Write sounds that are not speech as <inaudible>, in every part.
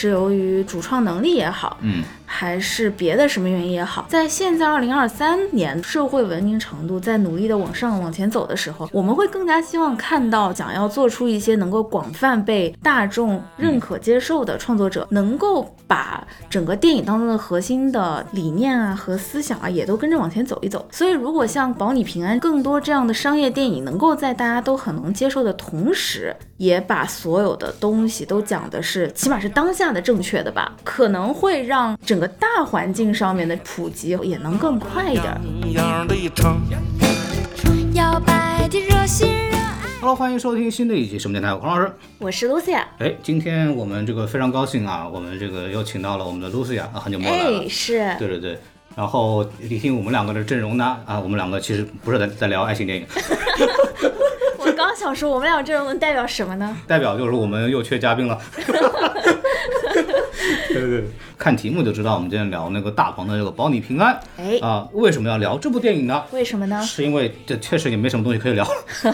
是由于主创能力也好，还是别的什么原因也好，在现在二零二三年社会文明程度在努力的往上往前走的时候，我们会更加希望看到想要做出一些能够广泛被大众认可接受的创作者，能够把整个电影当中的核心的理念啊和思想啊也都跟着往前走一走。所以，如果像《保你平安》更多这样的商业电影，能够在大家都很能接受的同时，也把所有的东西都讲的是，起码是当下的正确的吧，可能会让整个大环境上面的普及也能更快一点。样的唱。摇摆的热心热爱。Hello，欢迎收听新的一期什么电台，我是孔老师。我是 Lucia，哎，今天我们这个非常高兴啊，我们这个又请到了我们的 Lucia，啊，很久没有来了。哎，是，对对对，然后一听我们两个的阵容呢，啊，我们两个其实不是在在聊爱情电影，<laughs> 我刚想说我们俩这种能代表什么呢？代表就是我们又缺嘉宾了。<laughs> <laughs> 对对对，看题目就知道，我们今天聊那个大鹏的这个《保你平安》哎，啊，为什么要聊这部电影呢？为什么呢？是因为这确实也没什么东西可以聊。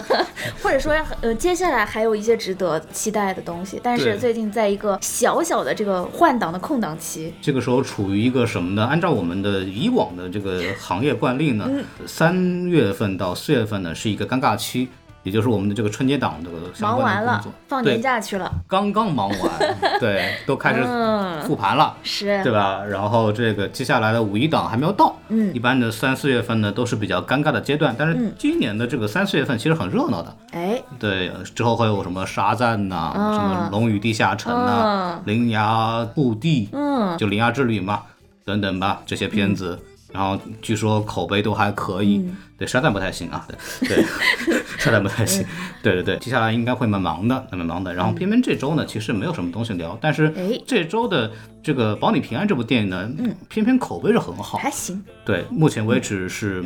<laughs> 或者说，呃，接下来还有一些值得期待的东西，但是最近在一个小小的这个换挡的空档期，这个时候处于一个什么呢？按照我们的以往的这个行业惯例呢，三月份到四月份呢是一个尴尬期，也就是我们的这个春节档这个相关的工作，，对放年，假去了，刚刚忙完，<laughs> 对，都开始嗯。复盘了。是，对吧？然后这个接下来的五一档还没有到，嗯。一般的三四月份呢都是比较尴尬的阶段，但是嗯。今年的这个三四月份其实很热闹的，哎，对，之后会有什么沙赞呐、嗯什么龙与地下城呐、铃芽故地，嗯，就铃芽之旅嘛，等等吧，这些片子，然后据说口碑都还可以，嗯。对，沙赞不太行啊，<laughs> 对，对沙赞不太行，对对对，接下来应该会蛮忙的，蛮忙的。然后偏偏这周呢，其实没有什么东西聊，但是哎。这周的这个《保你平安》这部电影呢，偏偏口碑是很好，还行，对，目前为止是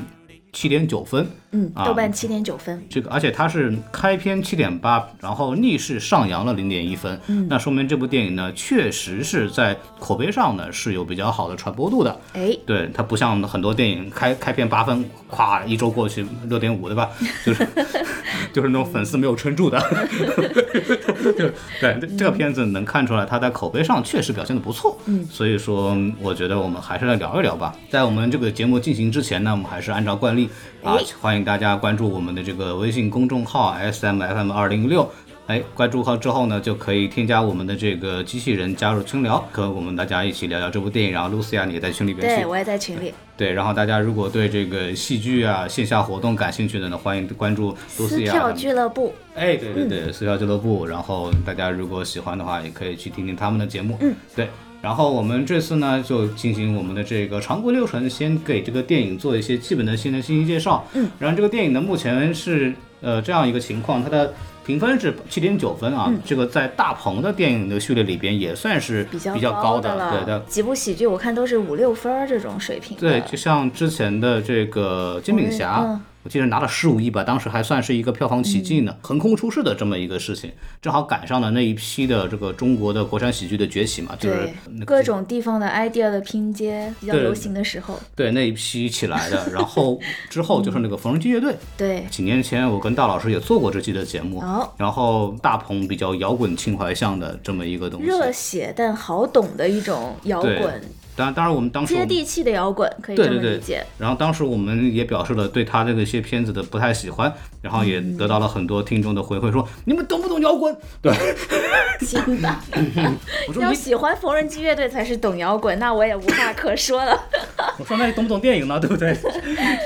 七点九分，嗯，啊豆瓣七点九分，这个，而且它是开篇七点八，然后逆势上扬了零点一分，嗯那说明这部电影呢，确实是在口碑上呢是有比较好的传播度的。哎，对，它不像很多电影开开篇八分，咵一周过去六点五，对吧？就是 <laughs> 就是那种粉丝没有撑住的。<laughs> 对对，这个片子能看出来，它在口碑上确实表现的不错。嗯，所以说我觉得我们还是来聊一聊吧。在我们这个节目进行之前呢，我们还是按照惯例啊哎，欢迎大家关注我们的这个微信公众号 S M F M 二零六。哎，关注号之后呢，就可以添加我们的这个机器人加入群聊，和我们大家一起聊聊这部电影。然后露西亚你也在群里边去对我也在群里，对，然后大家如果对这个戏剧啊、线下活动感兴趣的呢，欢迎关注露撕票西亚他们。俱乐部，哎，对对对，撕票俱乐部。然后大家如果喜欢的话，也可以去听听他们的节目。嗯，对。然后我们这次呢，就进行我们的这个常规流程，先给这个电影做一些基本的新的信息介绍。嗯，然后这个电影呢，目前是呃这样一个情况，它的评分是七点九分啊，这个在大鹏的电影的序列里边也算是比较比较高的对的，。几部喜剧我看都是五六分这种水平，对，就像之前的这个《煎饼侠》嗯我记得拿了十五亿吧，当时还算是一个票房奇迹呢，横空出世的这么一个事情，正好赶上了那一批的这个中国的国产喜剧的崛起嘛，就是各种地方的 idea 的拼接比较流行的时候，对那一批起来的，然后之后就是那个缝纫机乐队，对，几年前我跟大老师也做过这期的节目，好然后大鹏比较摇滚情怀向的这么一个东西，热血但好懂的一种摇滚，当然当然我们当时接地气的摇滚，可以这对对对么理解。然后当时我们也表示了对他这个一些片子的不太喜欢，然后也得到了很多听众的回馈，说你们懂不懂摇滚？<laughs> 对，<laughs> 行吧，<laughs> 我说你，要喜欢缝纫机乐队才是懂摇滚，那我也无话可说了。我说那你懂不懂电影呢？对不对？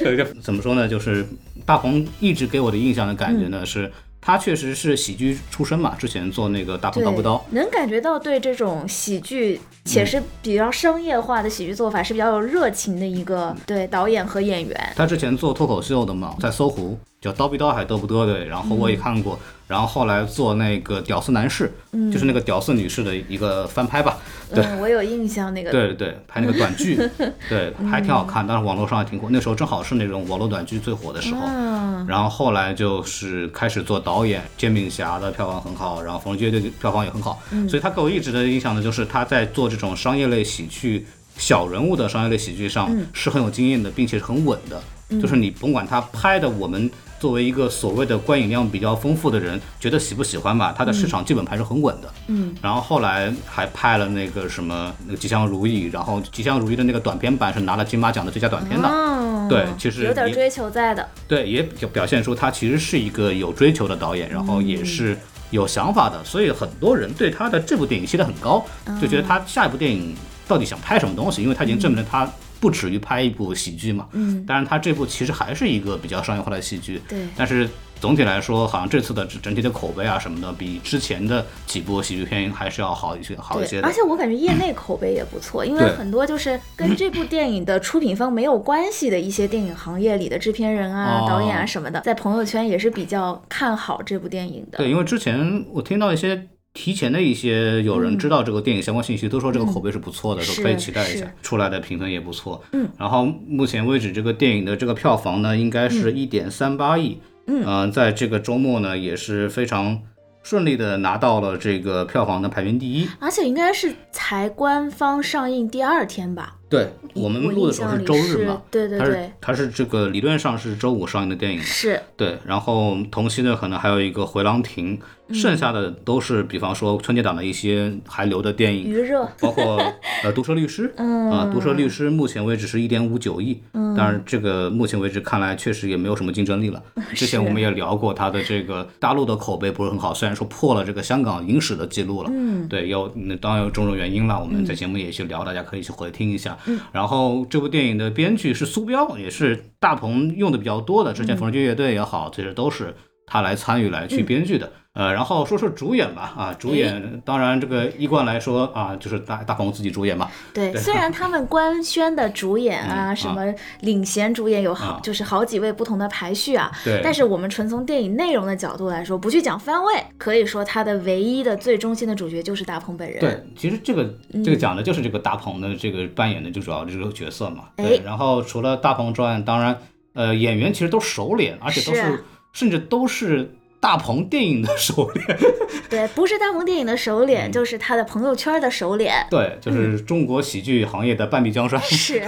有一个怎么说呢？就是大鹏一直给我的印象的感觉呢是。他确实是喜剧出身嘛，之前做那个《大鹏对叨不刀》，能感觉到对这种喜剧且是比较商业化的喜剧做法是比较有热情的一个对导演和演员。他之前做脱口秀的嘛，在搜狐叫叨逼叨还嘚不嘚对，然后我也看过，然后后来做那个屌丝男士，就是那个屌丝女士的一个翻拍吧，对嗯，我有印象那个。对对对，拍那个短剧，<laughs> 对，还挺好看，但是网络上还挺火，那时候正好是那种网络短剧最火的时候。嗯，然后后来就是开始做导演，《煎饼侠》的票房很好，然后《缝纫机乐队》票房也很好，所以他给我一直的印象呢，就是他在做这种商业类喜剧、小人物的商业类喜剧上是很有经验的，并且是很稳的。就是你甭管他拍的我们作作为一个所谓的观影量比较丰富的人，觉得喜不喜欢吧，它的市场基本盘是很稳的。嗯，然后后来还拍了那个什么那个《吉祥如意》，然后《吉祥如意》的那个短片版是拿了金马奖的最佳短片的。哦，对其实有点追求在的。对，也表表现出他其实是一个有追求的导演，然后也是有想法的，所以很多人对他的这部电影期待很高，就觉得他下一部电影到底想拍什么东西，因为他已经证明了他不止于拍一部喜剧嘛。嗯，当然他这部其实还是一个比较商业化的喜剧，对，但是总体来说，好像这次的整整体的口碑啊什么的，比之前的几部喜剧片还是要好一些，好一些，的而。且我感觉业内口碑也不错，因为很多就是跟这部电影的出品方没有关系的一些电影行业里的制片人啊、哦导演啊什么的，在朋友圈也是比较看好这部电影的。对，因为之前我听到一些提前的一些有人知道这个电影相关信息，都说这个口碑是不错的，说可以期待一下出来的评分也不错。嗯，然后目前为止，这个电影的这个票房呢，应该是一点三八亿。嗯呃，在这个周末呢，也是非常顺利的拿到了这个票房的排名第一。而且应该是才官方上映第二天吧？对我们录的时候是周日嘛，对对对，它是这个理论上是周五上映的电影。是对，然后同期呢，可能还有一个《回廊亭》，嗯剩下的都是比方说春节档的一些还留的电影，余热。包括呃《毒舌律师》<laughs> 嗯。啊，《毒舌律师》目前为止是一点五九亿，嗯。当然这个目前为止看来确实也没有什么竞争力了。<laughs> 之前我们也聊过它的这个大陆的口碑不是很好，虽然说破了这个香港影史的记录了，嗯，对，有那当然有种种原因了，我们在节目也去聊，大家可以去回听一下。然后这部电影的编剧是苏彪，也是大鹏用的比较多的，之前缝纫机乐队也好，这些都是他来参与来去编剧的。呃，然后说说主演吧，啊，主演当然这个一贯来说啊，就是大大鹏自己主演嘛，对，虽然他们官宣的主演啊，嗯什么领衔主演有好，啊就是好几位不同的排序啊。对但是我们纯从电影内容的角度来说，不去讲番位，可以说他的唯一的最中心的主角就是大鹏本人。对，其实这个这个讲的就是这个大鹏的这个扮演的最主要的这个角色嘛。哎对，然后除了大鹏之外，当然呃演员其实都熟脸，而且都是是甚至都是大鹏电影的首脸。<laughs> 对，不是大鹏电影的首嗯脸，就是他的朋友圈的首脸。对，就是中国喜剧行业的半壁江山。<laughs> 是，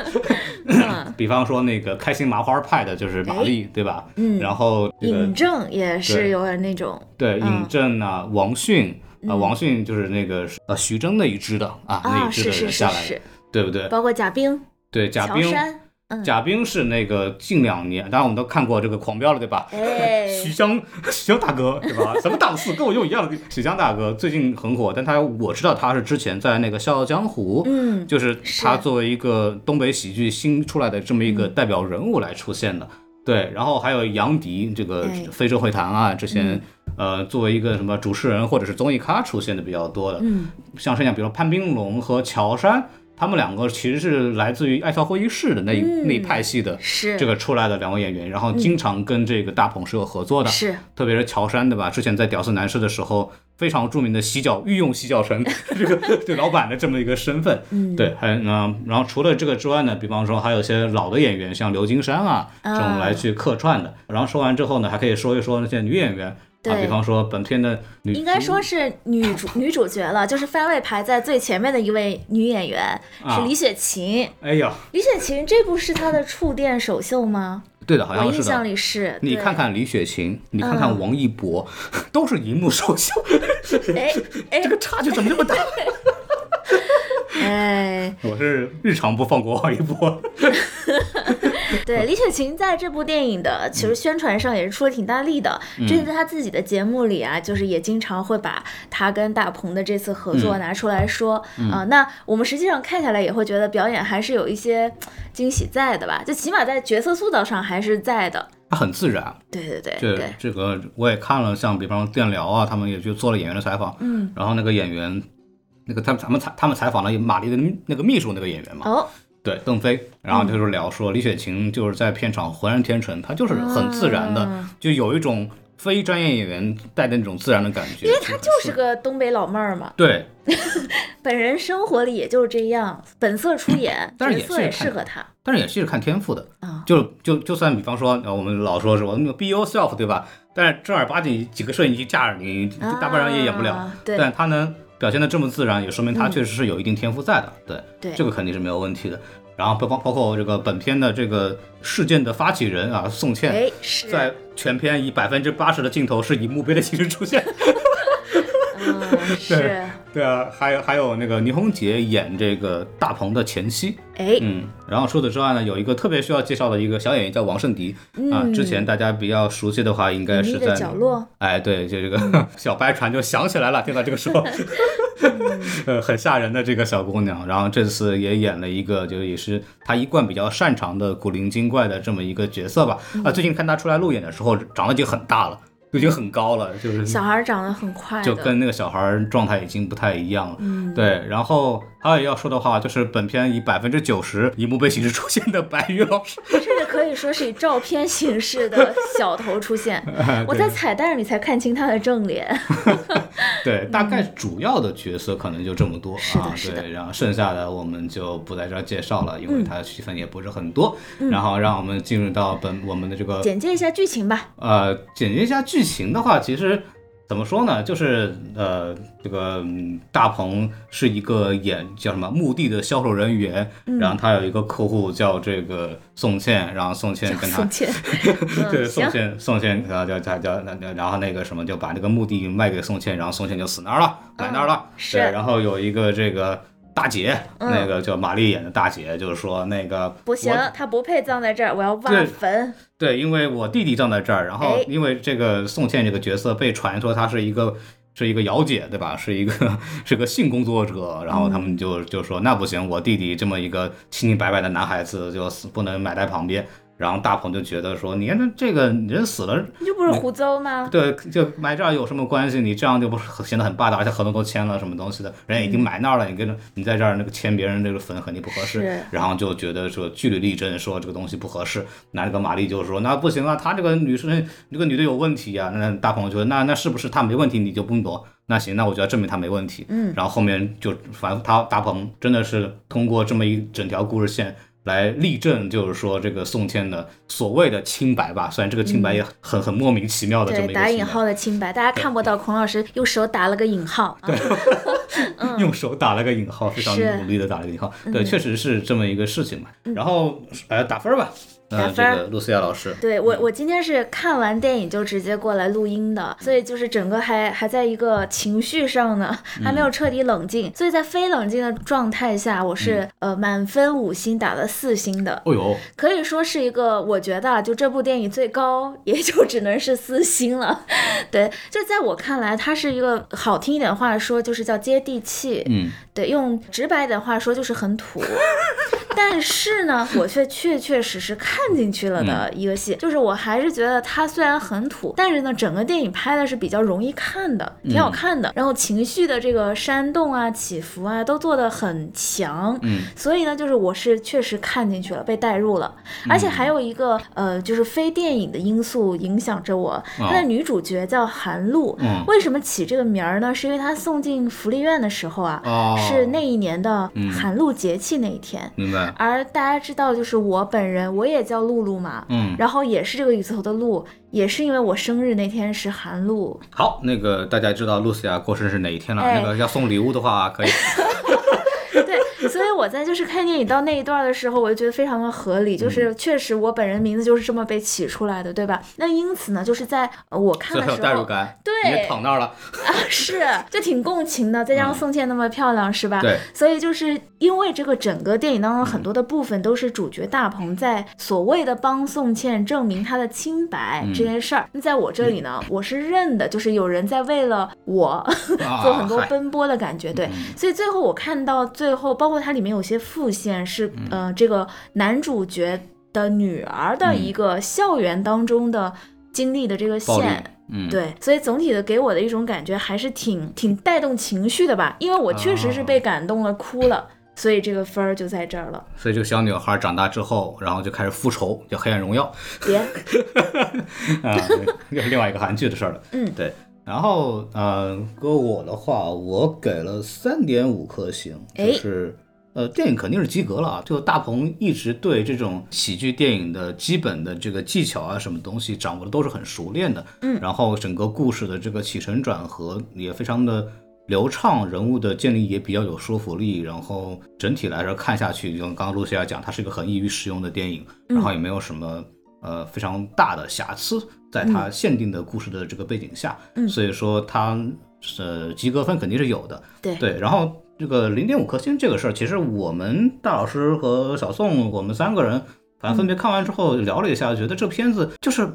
<laughs> 嗯，比方说那个开心麻花派的，就是马丽，对吧？嗯然后这个尹正也是有点那种，对嗯尹正啊，王迅啊，王迅就是那个呃徐峥那一支的啊，那啊，一支的下来，是，对不对？包括贾冰、对，贾冰。贾冰是那个近两年，当然我们都看过这个《狂飙》了，对吧？哎，<laughs> 许湘，许湘大哥，对吧？<laughs> 什么档次，跟我用一样的。许湘大哥最近很火，但他我知道他是之前在那个《笑傲江湖》，嗯，就是他作为一个东北喜剧新出来的这么一个代表人物来出现的。对，然后还有杨迪，这个哎非洲会谈啊，之前、呃作为一个什么主持人或者是综艺咖出现的比较多的。嗯，像剩下比如说潘斌龙和乔杉，他们两个其实是来自于爱笑会议室的那一、嗯那一派系的。是这个出来的两位演员，然后经常跟这个大鹏是有合作的，是，特别是乔杉对吧？之前在《屌丝男士》的时候，非常著名的洗脚御用洗脚城这个对老板的这么一个身份，嗯，对，还嗯，然后除了这个之外呢，比方说还有一些老的演员，像刘金山啊这种啊来去客串的。然后说完之后呢，还可以说一说那些女演员啊，比方说本片的女应该说是女主 <laughs> 女主角了，就是番位排在最前面的一位女演员啊是李雪琴。哎呀，李雪琴这部是她的触电首秀吗？对的，好我印象像是的。里是。你看，看李雪琴，你看看嗯王一博，<laughs> 都是荧幕首秀，<laughs> 哎哎这个差距怎么这么大？哎，我是日常不放过王一博。对，李雪琴在这部电影的其实宣传上也是出了挺大力的。嗯。这次在她自己的节目里啊，就是也经常会把她跟大鹏的这次合作嗯。拿出来说啊、那我们实际上看下来也会觉得表演还是有一些惊喜在的吧，就起码在角色塑造上还是在的。他很自然，对对对这对，这个我也看了，像比方说电疗啊，他们也去做了演员的采访，嗯，然后那个演员，那个他们咱们采他们采访了马丽的那个秘书那个演员嘛，哦，对，邓飞，然后就是聊说李雪琴就是在片场浑然天成，她就是很自然的，啊就有一种非专业演员带的那种自然的感觉，因为她就是个东北老妹儿嘛，对，<laughs> 本人生活里也就是这样，本色出演，但是也角色也是看适合她但是也是看天赋的，啊。就就就算比方说，呃，我们老说是我那个 be yourself，对吧？但是正儿八经几个摄影机架着你，大半上也演不了。啊对但他能表现的这么自然，也说明他确实是有一定天赋在的。对，对这个肯定是没有问题的。然后包包包括这个本片的这个事件的发起人啊，宋茜，在全片以百分之八十的镜头是以墓碑的形式出现。嗯，是，对啊，还有还有那个倪虹洁演这个大鹏的前妻，哎，嗯，然后除此之外呢，有一个特别需要介绍的一个小演员叫王圣迪、啊，之前大家比较熟悉的话，应该是在角落，哎，对，就这个 <laughs> 小白船就想起来了，听到这个时候，呃，<laughs> 很吓人的这个小姑娘，然后这次也演了一个，就也是她一贯比较擅长的古灵精怪的这么一个角色吧。啊，最近看她出来路演的时候，长得已经很大了，就已经很高了，就是小孩长得很快，就跟那个小孩状态已经不太一样了。嗯，对，然后还有要说的话，就是本片以百分之九十以墓碑形式出现的白宇老师，可以说是以照片形式的小头出现。<laughs> 我在彩蛋里才看清他的正脸。<laughs> 对，<laughs> 大概主要的角色可能就这么多啊。对，然后剩下的我们就不在这儿介绍了，因为它的戏份也不是很多。然后让我们进入到本我们的这个简介一下剧情吧。呃，简介一下剧情的话，其实怎么说呢？就是呃，这个嗯大鹏是一个演叫什么墓地的销售人员，嗯然后他有一个客户叫这个宋茜，然后宋茜跟他宋茜，<laughs> 对，嗯，宋，茜，宋茜，然后叫叫叫，那那然后那个什么，就把那个墓地卖给宋茜，然后宋茜就死那儿了，埋那儿了。是对，然后有一个这个大姐，嗯那个叫玛丽演的大姐，就是说那个不行她，不配葬在这儿，我要挖坟。对，因为我弟弟葬在这儿，然后哎因为这个宋茜这个角色被传说她是一个是一个姚姐，对吧？是一个是个性工作者，然后他们就就说那不行，我弟弟这么一个清清白白的男孩子，就死不能埋在旁边。然后大鹏就觉得说，你看这个人死了，你这不是胡诌吗？对，就埋这儿有什么关系？你这样就不是显得很霸道，而且合同都签了什么东西的，人已经埋那儿了，你跟着你在这儿那个签别人这个坟肯定不合适，然后就觉得说据理力争，说这个东西不合适。那这个玛丽就说那不行啊，她这个女生这个女的有问题啊。那大鹏就说那那是不是她没问题你就不用躲？那行，那我就要证明她没问题。嗯，然后后面就反正他大鹏真的是通过这么一整条故事线。来立证，就是说这个宋茜的所谓的清白吧，虽然这个清白也很很莫名其妙的这么一个打引号的清白，大家看不到，孔老师用手打了个引号。啊 <laughs> <laughs> 用手打了个引号，非常努力的打了个引号。对，确实是这么一个事情嘛。然后，呃，打分吧。呃，这打分露西亚老师，对我，我今天是看完电影就直接过来录音的，所以就是整个还还在一个情绪上呢，还没有彻底冷静，所以在非冷静的状态下，我是、呃满分五星打了四星的，哦呦，可以说是一个，我觉得啊，就这部电影最高也就只能是四星了。<laughs> 对，就在我看来，它是一个好听一点话说，就是叫接地气。嗯，对，用直白一点话说就是很土。<laughs> 但是呢，我却确确实实看进去了的一个戏，就是我还是觉得它虽然很土，但是呢，整个电影拍的是比较容易看的，挺好看的。然后情绪的这个煽动啊、起伏啊，都做的很强。嗯，所以呢，就是我是确实看进去了，被带入了。而且还有一个呃，就是非电影的因素影响着我。它的女主角叫韩露，嗯为什么起这个名儿呢？是因为她送进福利院的时候啊，哦，是那一年的嗯寒露节气那一天。明白。而大家知道，就是我本人，我也叫露露嘛，嗯，然后也是这个雨字头的露，也是因为我生日那天是寒露。好，那个大家知道露西亚过生日是哪一天了？那个要送礼物的话，可以。对，所以我在就是看电影到那一段的时候，我就觉得非常的合理，就是嗯确实我本人名字就是这么被起出来的，对吧？那因此呢，就是在呃我看的时候，代入感。对躺那儿了。啊，是就挺共情的，再加上宋茜那么漂亮，是吧？嗯对，所以就是因为这个整个电影当中很多的部分都是主角大鹏在所谓的帮宋茜证明他的清白嗯这件事儿。那在我这里呢，我是认的，就是有人在为了我啊做很多奔波的感觉，对。嗯所以最后我看到最后，包括它里面有些副线是嗯呃这个男主角的女儿的一个校园当中的经历的这个线。嗯，对，所以总体的给我的一种感觉还是挺挺带动情绪的吧，因为我确实是被感动了，哭了，所以这个分儿就在这儿了。所以这个小女孩长大之后，然后就开始复仇，叫《黑暗荣耀》。别，<laughs> 啊，又是另外一个韩剧的事儿了。嗯对。然后，呃，搁我的话，我给了三点五颗星，就哎是，呃，电影肯定是及格了啊。就大鹏一直对这种喜剧电影的基本的这个技巧啊，什么东西掌握的都是很熟练的。嗯然后整个故事的这个起承转合也非常的流畅，人物的建立也比较有说服力，然后整体来说看下去，就像刚刚露西亚讲，它是一个很易于使用的电影，然后也没有什么呃非常大的瑕疵，在它限定的故事的这个背景下，嗯。所以说它呃及格分肯定是有的，对。对，然后这个零点五颗星这个事儿，其实我们大老师和小宋，我们三个人，反正分别看完之后聊了一下，觉得这片子就是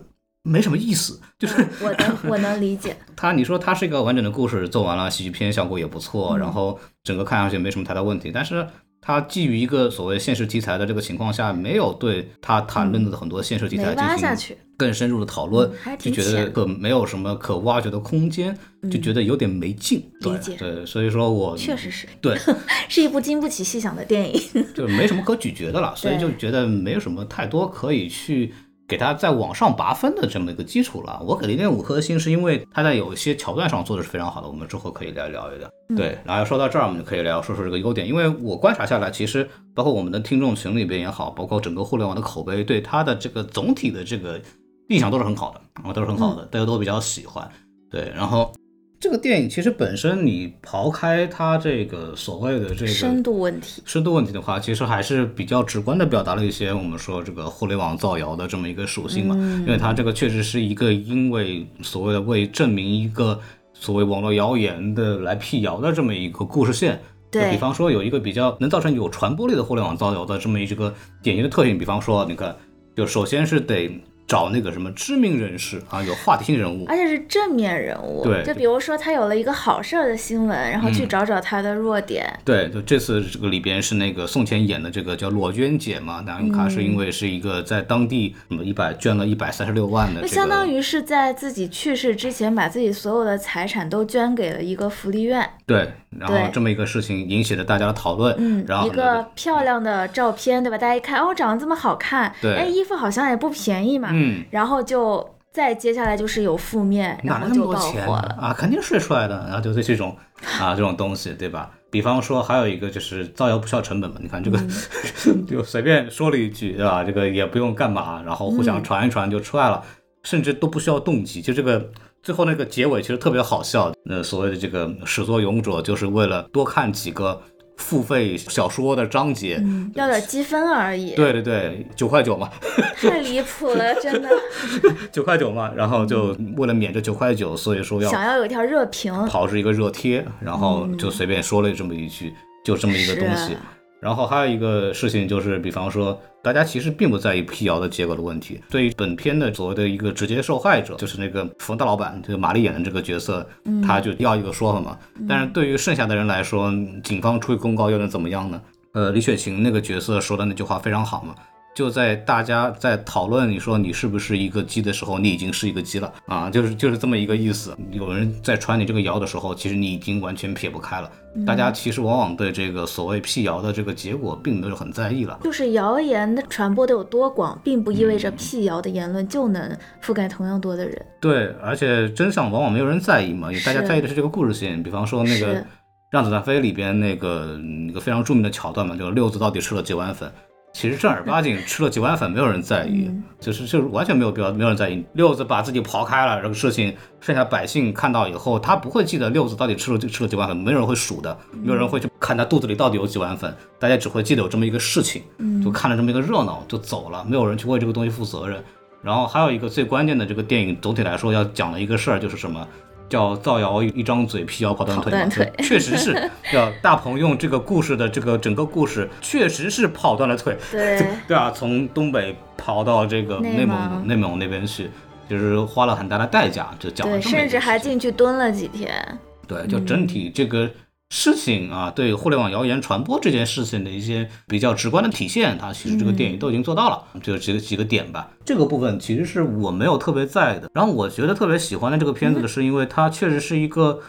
没什么意思，就是我能我能理解，<laughs> 他，你说它是一个完整的故事做完了，喜剧片效果也不错，嗯。然后整个看上去没什么太大问题，但是。它基于一个所谓现实题材的这个情况下，没有对他谈论的很多现实题材进行，更深入的讨论嗯，就觉得可没有什么可挖掘的空间，就觉得有点没劲。对理解对，所以说我确实是，对，<laughs> 是一部经不起细想的电影。就没什么可咀嚼的了，<laughs> 所以就觉得没有什么太多可以去给它再往上拔分的这么一个基础了。我给零点五颗星，是因为它在有一些桥段上做的是非常好的，我们之后可以来聊一聊。对，然后说到这儿，我们就可以聊说说这个优点，因为我观察下来，其实包括我们的听众群里边也好，包括整个互联网的口碑，对它的这个总体的这个印象都是很好的，啊，都是很好的，大家都比较喜欢。对，然后这个电影其实本身你刨开它这个所谓的这个深度问题，深度问题的话，其实还是比较直观的表达了一些我们说这个互联网造谣的这么一个属性嘛，因为它这个确实是一个因为所谓的为证明一个所谓网络谣言的来辟谣的这么一个故事线。就对比方说有一个比较能造成有传播力的互联网造谣的这么一个典型的特性，比方说你看，就首先是得找那个什么知名人士啊，有话题性人物，而且是正面人物。对就比如说他有了一个好事儿的新闻，然后去嗯找找他的弱点。对，就这次这个里边是那个宋茜演的这个叫裸捐姐嘛，当然她是因为是一个在当地什么一百捐了一百三十六万的、这个，就相当于是在自己去世之前，把自己所有的财产都捐给了一个福利院。对，然后这么一个事情引起了大家的讨论，嗯然后，一个漂亮的照片，对吧？大家一看，哦，长得这么好看，对哎，衣服好像也不便宜嘛。嗯，然后就再接下来就是有负面，哪来那然后就爆么多钱火了。啊？肯定睡出来的，然后就是这种啊这种东西，对吧？比方说还有一个就是造谣不需要成本嘛，你看这个、嗯 <laughs> 就随便说了一句，对吧？这个也不用干嘛，然后互嗯相传一传就出来了，甚至都不需要动机，就这个。最后那个结尾其实特别好笑，呃，所谓的这个始作俑者就是为了多看几个付费小说的章节，嗯，要点积分而已。对对对，九块九嘛，太离谱了，真的。<laughs> 九块九嘛，然后就为了免这九块九，所以说要想要有一条热评，跑出一个热贴，然后就随便说了这么一句，就这么一个东西是。然后还有一个事情就是，比方说，大家其实并不在意辟谣的结果的问题。对于本片的所谓的一个直接受害者，就是那个冯大老板，就是玛丽演的这个角色，他就要一个说法嘛。但是对于剩下的人来说，警方出公告又能怎么样呢？呃，李雪琴那个角色说的那句话非常好嘛。就在大家在讨论你说你是不是一个鸡的时候，你已经是一个鸡了啊，就是就是这么一个意思。有人在传你这个谣的时候，其实你已经完全撇不开了。大家其实往往对这个所谓辟谣的这个结果，并没有很在意了。就是谣言的传播的有多广，并不意味嗯着辟谣的言论就能覆盖同样多的人。对，而且真相往往没有人在意嘛，大家在意的是这个故事性。比方说那个《让子弹飞》里边那个那个非常著名的桥段嘛，就是六子到底吃了几碗粉。其实正儿八经 <laughs> 吃了几碗粉，没有人在意，嗯就是就是完全没有必要，没有人在意。六子把自己刨开了这个事情，剩下百姓看到以后，他不会记得六子到底吃了吃了几碗粉，没有人会数的，没有人会去看他肚子里到底有几碗粉，大家只会记得有这么一个事情，嗯就看了这么一个热闹就走了，没有人去为这个东西负责任。然后还有一个最关键的，这个电影总体来说要讲的一个事儿就是什么？叫造谣一张嘴，辟谣跑断腿嘛。跑断腿确实是 <laughs> 叫大鹏用这个故事的这个整个故事，确实是跑断了腿。对，<laughs> 对啊，从东北跑到这个内内蒙蒙内蒙那边去，就是花了很大的代价，就讲了，这么甚至还进去蹲了几天。对，就整体这个事情啊，对互联网谣言传播这件事情的一些比较直观的体现，它其实这个电影都已经做到了，就几个几个点吧。这个部分其实是我没有特别在意的。然后我觉得特别喜欢的这个片子的是，因为它确实是一个。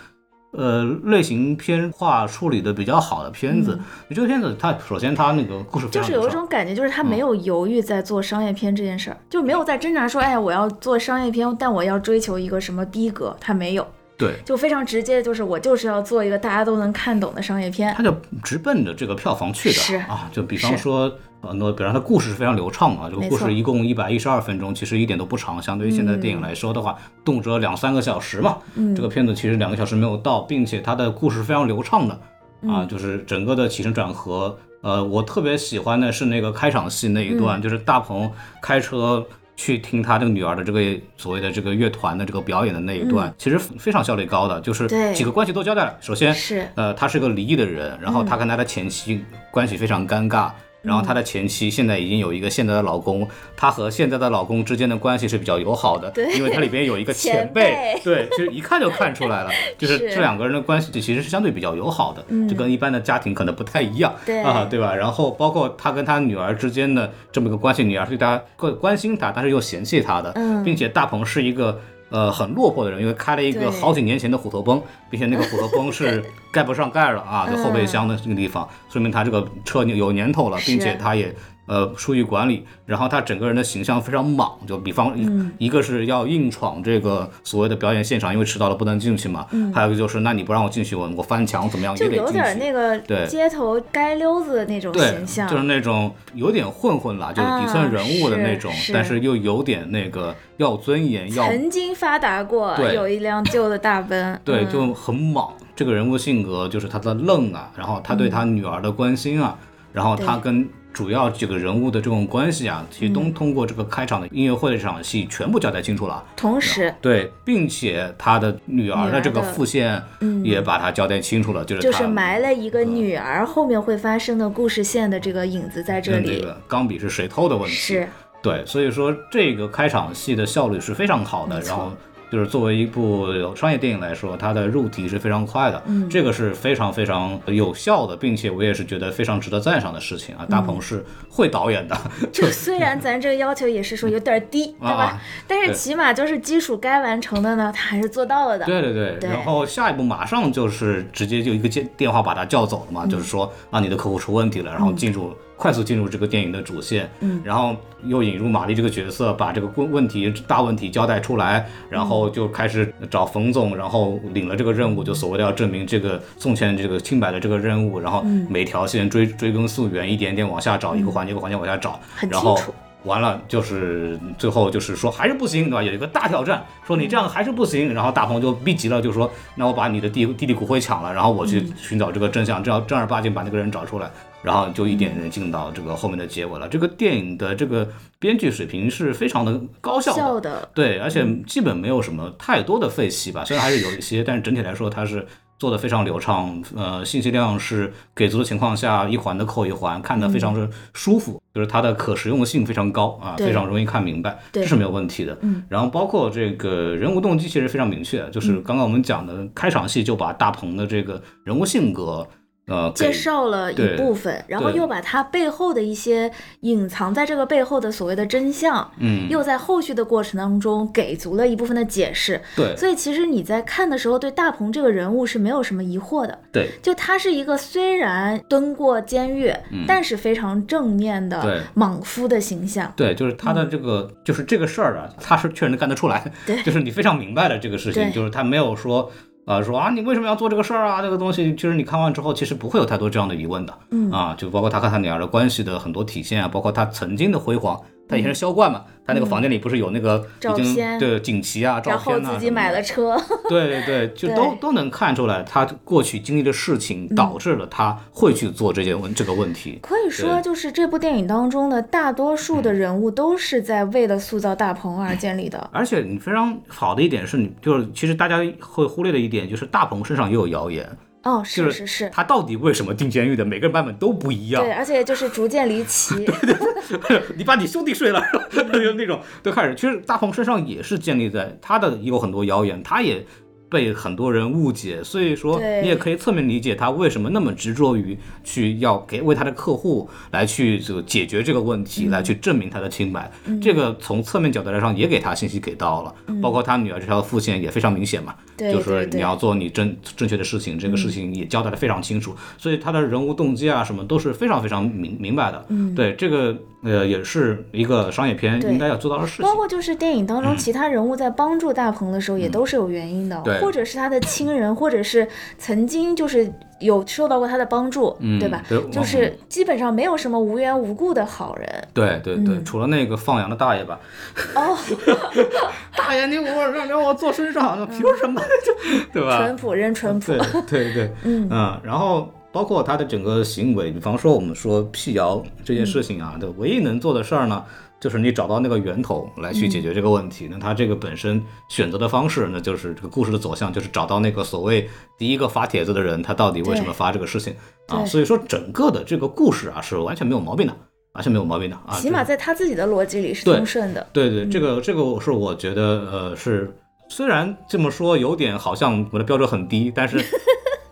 呃，类型片化处理的比较好的片子，这个片子它首先它那个故事就是有一种感觉，就是他没有犹豫在做商业片这件事儿，就没有在挣扎说，哎，我要做商业片，但我要追求一个什么逼格，他没有，对，就非常直接，就是我就是要做一个大家都能看懂的商业片。他就直奔着这个票房去的是啊，就比方说。很多，比方它故事是非常流畅啊，这个故事一共一百一十二分钟，其实一点都不长，相对于现在的电影来说的话，动辄两三个小时嘛。嗯这个片子其实两个小时没有到，并且它的故事非常流畅的嗯啊，就是整个的起承转合。呃，我特别喜欢的是那个开场戏那一嗯段，就是大鹏开车去听他这个女儿的这个所谓的这个乐团的这个表演的那一段，其实非常效率高的，就是几个关系都交代了。首先，是呃，他是个离异的人，然后他跟他的前妻关系非常尴尬。然后她的前妻现在已经有一个现在的老公，她和现在的老公之间的关系是比较友好的，对因为它里边有一个前前辈对，其实一看就看出来了，<laughs> 就是是这两个人的关系其实是相对比较友好的，嗯就跟一般的家庭可能不太一样，对啊，对吧？然后包括他跟他女儿之间的这么一个关系，女儿对他关关心他，但是又嫌弃他的，嗯并且大鹏是一个。呃，很落魄的人，因为开了一个好几年前的虎头崩，并且那个虎头崩是 <laughs> 盖不上盖了啊，就后备箱的这个地方，说明他这个车有年头了，并且他也呃数据管理，然后他整个人的形象非常莽，就比方一、嗯一个是要硬闯这个所谓的表演现场，因为迟到了不能进去嘛，还有一个就是那你不让我进去，我我翻墙怎么样就有得进去。点那个对街头街溜子的那种形，象，就是那种有点混混啦，就是底层人物的那种，啊是是但是又有点那个要尊严，要曾经发达过，对有一辆旧的大 <laughs> 奔，对，嗯就很莽。这个人物性格就是他的愣啊，然后他对他女儿的关心啊，然后他跟主要几个人物的这种关系啊，其实都通过这个开场的音乐会的这场戏全部交代清楚了。同时。对，并且他的女儿的这个副线嗯。也把它交代清楚了，就是就是他埋了一个女儿后面会发生的故事线的这个影子在这里。这里，个钢笔是谁偷的问题。是。对，所以说这个开场戏的效率是非常好的，然后就是作为一部商业电影来说，它的入题是非常快的，嗯这个是非常非常有效的，并且我也是觉得非常值得赞赏的事情啊。大鹏是会导演的，<laughs> 就虽然咱这个要求也是说有点低，对吧啊？但是起码就是基础该完成的呢，他还是做到了的。对对对，对然后下一步马上就是直接就一个电电话把他叫走了嘛，就是说啊你的客户出问题了，然后进入、快速进入这个电影的主线，嗯，然后又引入玛丽这个角色，把这个问问题大问题交代出来，然后就开始找冯总，然后领了这个任务，就所谓的要证明这个宋茜这个清白的这个任务，然后每条线追追根溯源，一点点往下找，一个环节一个环节往下找，很然后清楚完了就是最后就是说还是不行，对吧？有一个大挑战，说你这样还是不行，然后大鹏就逼急了，就说那我把你的弟弟弟骨灰抢了，然后我去寻找这个真相，正要正儿八经把那个人找出来，然后就一点点进到这个后面的结尾了。这个电影的这个编剧水平是非常的高效的。的，对，而且基本没有什么太多的废戏吧，虽然还是有一些，但是整体来说它是做的非常流畅，呃，信息量是给足的情况下，一环的扣一环，看得非常的舒服，就是它的可实用性非常高啊，非常容易看明白，这是没有问题的。嗯，然后包括这个人物动机其实非常明确，就是刚刚我们讲的开场戏就把大鹏的这个人物性格。呃，介绍了一部分，然后又把它背后的一些隐藏在这个背后的所谓的真相，嗯，又在后续的过程当中给足了一部分的解释。对所以其实你在看的时候，对大鹏这个人物是没有什么疑惑的。对就他是一个虽然蹲过监狱，但是非常正面的莽夫的形象。对，就是他的这个，就是这个事儿啊，他是确实能干得出来。对 <laughs> 就是你非常明白了这个事情，就是他没有说，呃，说啊，你为什么要做这个事儿啊？这个东西，其实你看完之后，其实不会有太多这样的疑问的。嗯啊，就包括他和他女儿的关系的很多体现啊，包括他曾经的辉煌。他以前是销冠嘛，他那个房间里不是有那个嗯。照已经片。对锦旗啊、照然后自己买了。车，<laughs> 对。对对，就都都能看出来，他过去经历的事情导致了他会去做这件问这个问题。可以说就是这部电影当中的大多数的人物都是在为了塑造大鹏而建立的。<laughs> 而且你非常好的一点是你就是其实大家会忽略的一点就是大鹏身上也有谣言，哦，是是是，他到底为什么进监狱的，每个人版本都不一样。对，。而且就是逐渐离奇。<laughs> <laughs> 你把你兄弟睡了，就那种都开始。其实大鹏身上也是建立在他的有很多谣言，他也被很多人误解，所以说你也可以侧面理解他为什么那么执着于去要给为他的客户来去这个解决这个问嗯。题，来去证明他的清白。这个从侧面角度来上也给他信息给到了，包括他女儿这条副线也非常明显嘛，对就是你要做你正正确的事情，这个事情也交代的非常清楚，所以他的人物动机啊什么都是非常非常明明白的。嗯，对，这个呃也是一个商业片应该要做到的事情。包。括就是电影当中其他人物在帮助大鹏的时候，也都是有原因的，或者是他的亲人，或者是曾经就是有受到过他的帮助，嗯对吧？对就是基本上没有什么无缘无故的好人。对对对，嗯除了那个放羊的大爷吧，哦，<laughs> 大爷你我让让我坐身上，凭什么？<laughs> 就对吧？淳朴人淳朴对，对对，<laughs> 嗯然后包括他的整个行为，比方说我们说辟谣这件事情啊，的，唯一能做的事儿呢，就是你找到那个源头来去解决这个问题。那他这个本身选择的方式，那就是这个故事的走向，就是找到那个所谓第一个发帖子的人，他到底为什么发这个事情啊？所以说整个的这个故事啊，是完全没有毛病的，完全没有毛病的啊。起码在他自己的逻辑里是通顺的。对对，这个这个是我觉得呃是，虽然这么说有点好像我的标准很低，但是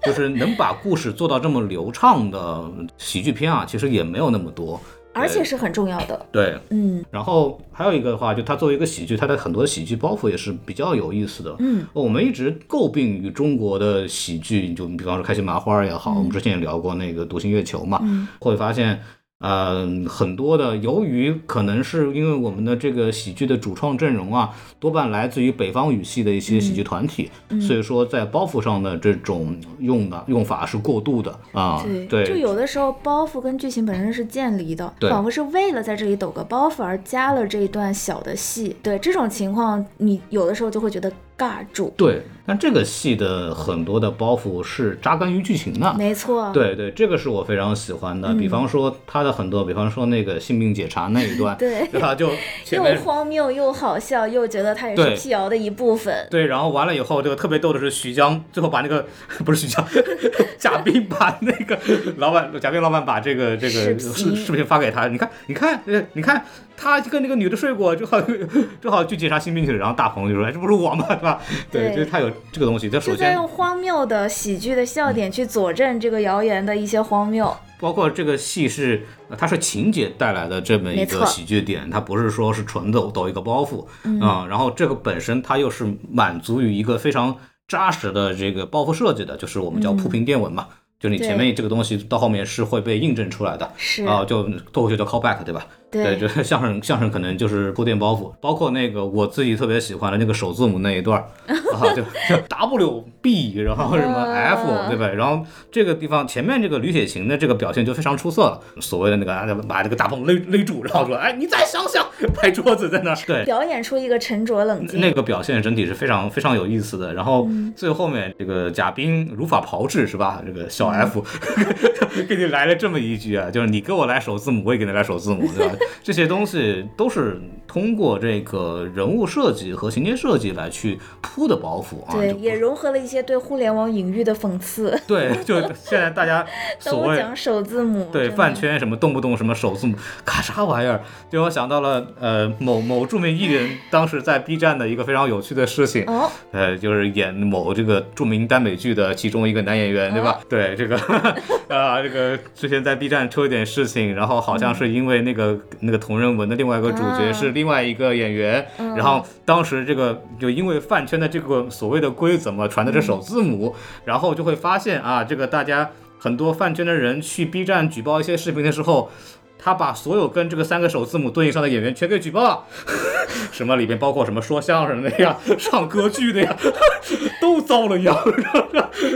就是能把故事做到这么流畅的喜剧片啊，其实也没有那么多。而且是很重要的。对，嗯然后还有一个的话，就它作为一个喜剧，它的很多喜剧包袱也是比较有意思的。嗯，我们一直诟病于中国的喜剧，就比方说开心麻花也好，我们之前也聊过那个独行月球嘛，嗯会发现。嗯、很多的，由于可能是因为我们的这个喜剧的主创阵容啊，多半来自于北方语系的一些喜剧团体，嗯所以说在包袱上的这种用的用法是过度的啊。对，就有的时候包袱跟剧情本身是渐离的，仿佛是为了在这里抖个包袱而加了这一段小的戏。对这种情况，你有的时候就会觉得尬住。对，但这个戏的很多的包袱是扎根于剧情的。没错，对对，这个是我非常喜欢的。嗯比方说他的很多，比方说那个性病解查那一段，<laughs> 对对吧？就又荒谬又好笑，又觉得他也是辟谣的一部分。对，然后完了以后，这个特别逗的是徐江最后把那个 <laughs> 不是徐江，<laughs> 贾冰把那个老板贾冰老板把这个这个视频视视频发给他，你看你看呃你看他跟那个女的睡过，正好正好去检查新兵去了，然后大鹏就说哎这不是我吗？<laughs> 对吧？对，就是他有这个东西，他首先就在用荒谬的喜剧的笑点去佐证这个谣言的一些荒谬。包括这个戏是，呃它是情节带来的这么一个喜剧点，它不是说是纯抖抖一个包袱啊、然后这个本身它又是满足于一个非常扎实的这个包袱设计的，就是我们叫铺平垫稳嘛。就你前面这个东西到后面是会被印证出来的，是啊、就脱口秀叫 callback 对吧？对就是相声相声可能就是铺垫包袱，包括那个我自己特别喜欢的那个首字母那一段儿啊，就就 <laughs> W B，然后什么 F 啊对吧？然后这个地方前面这个吕铁琴的这个表现就非常出色了，所谓的那个啊把这个大鹏勒勒住，然后说哎你再想想，拍桌子在那儿，对，表演出一个沉着冷静。那个表现整体是非常非常有意思的。然后最后面这个贾冰如法炮制是吧？这个小 F 给你来了这么一句啊，就是你给我来首字母，我也给你来首字母，对吧？这些东西都是通过这个人物设计和情节设计来去铺的包袱啊。对，也融合了一些对互联网隐喻的讽刺。<laughs> 对，就现在大家 <laughs> 所谓都讲首字母，对饭圈什么动不动什么首字母，咔啥玩意儿，就我想到了呃某某著名艺人 <laughs> 当时在 B 站的一个非常有趣的事情，哦，呃，就是演某这个著名耽美剧的其中一个男演员，对吧？对，这个啊，这个之前在 B 站出了点事情，然后好像是因为那个、那个同人文的另外一个主角啊是另外一个演员，然后当时这个就因为饭圈的这个所谓的规则嘛，传的是首字母，然后就会发现啊，这个大家很多饭圈的人去 B 站举报一些视频的时候。他把所有跟这个三个首字母对应上的演员全给举报了，<laughs> 什么里边包括什么说相声的呀、唱歌剧的呀，<laughs> 都遭了殃。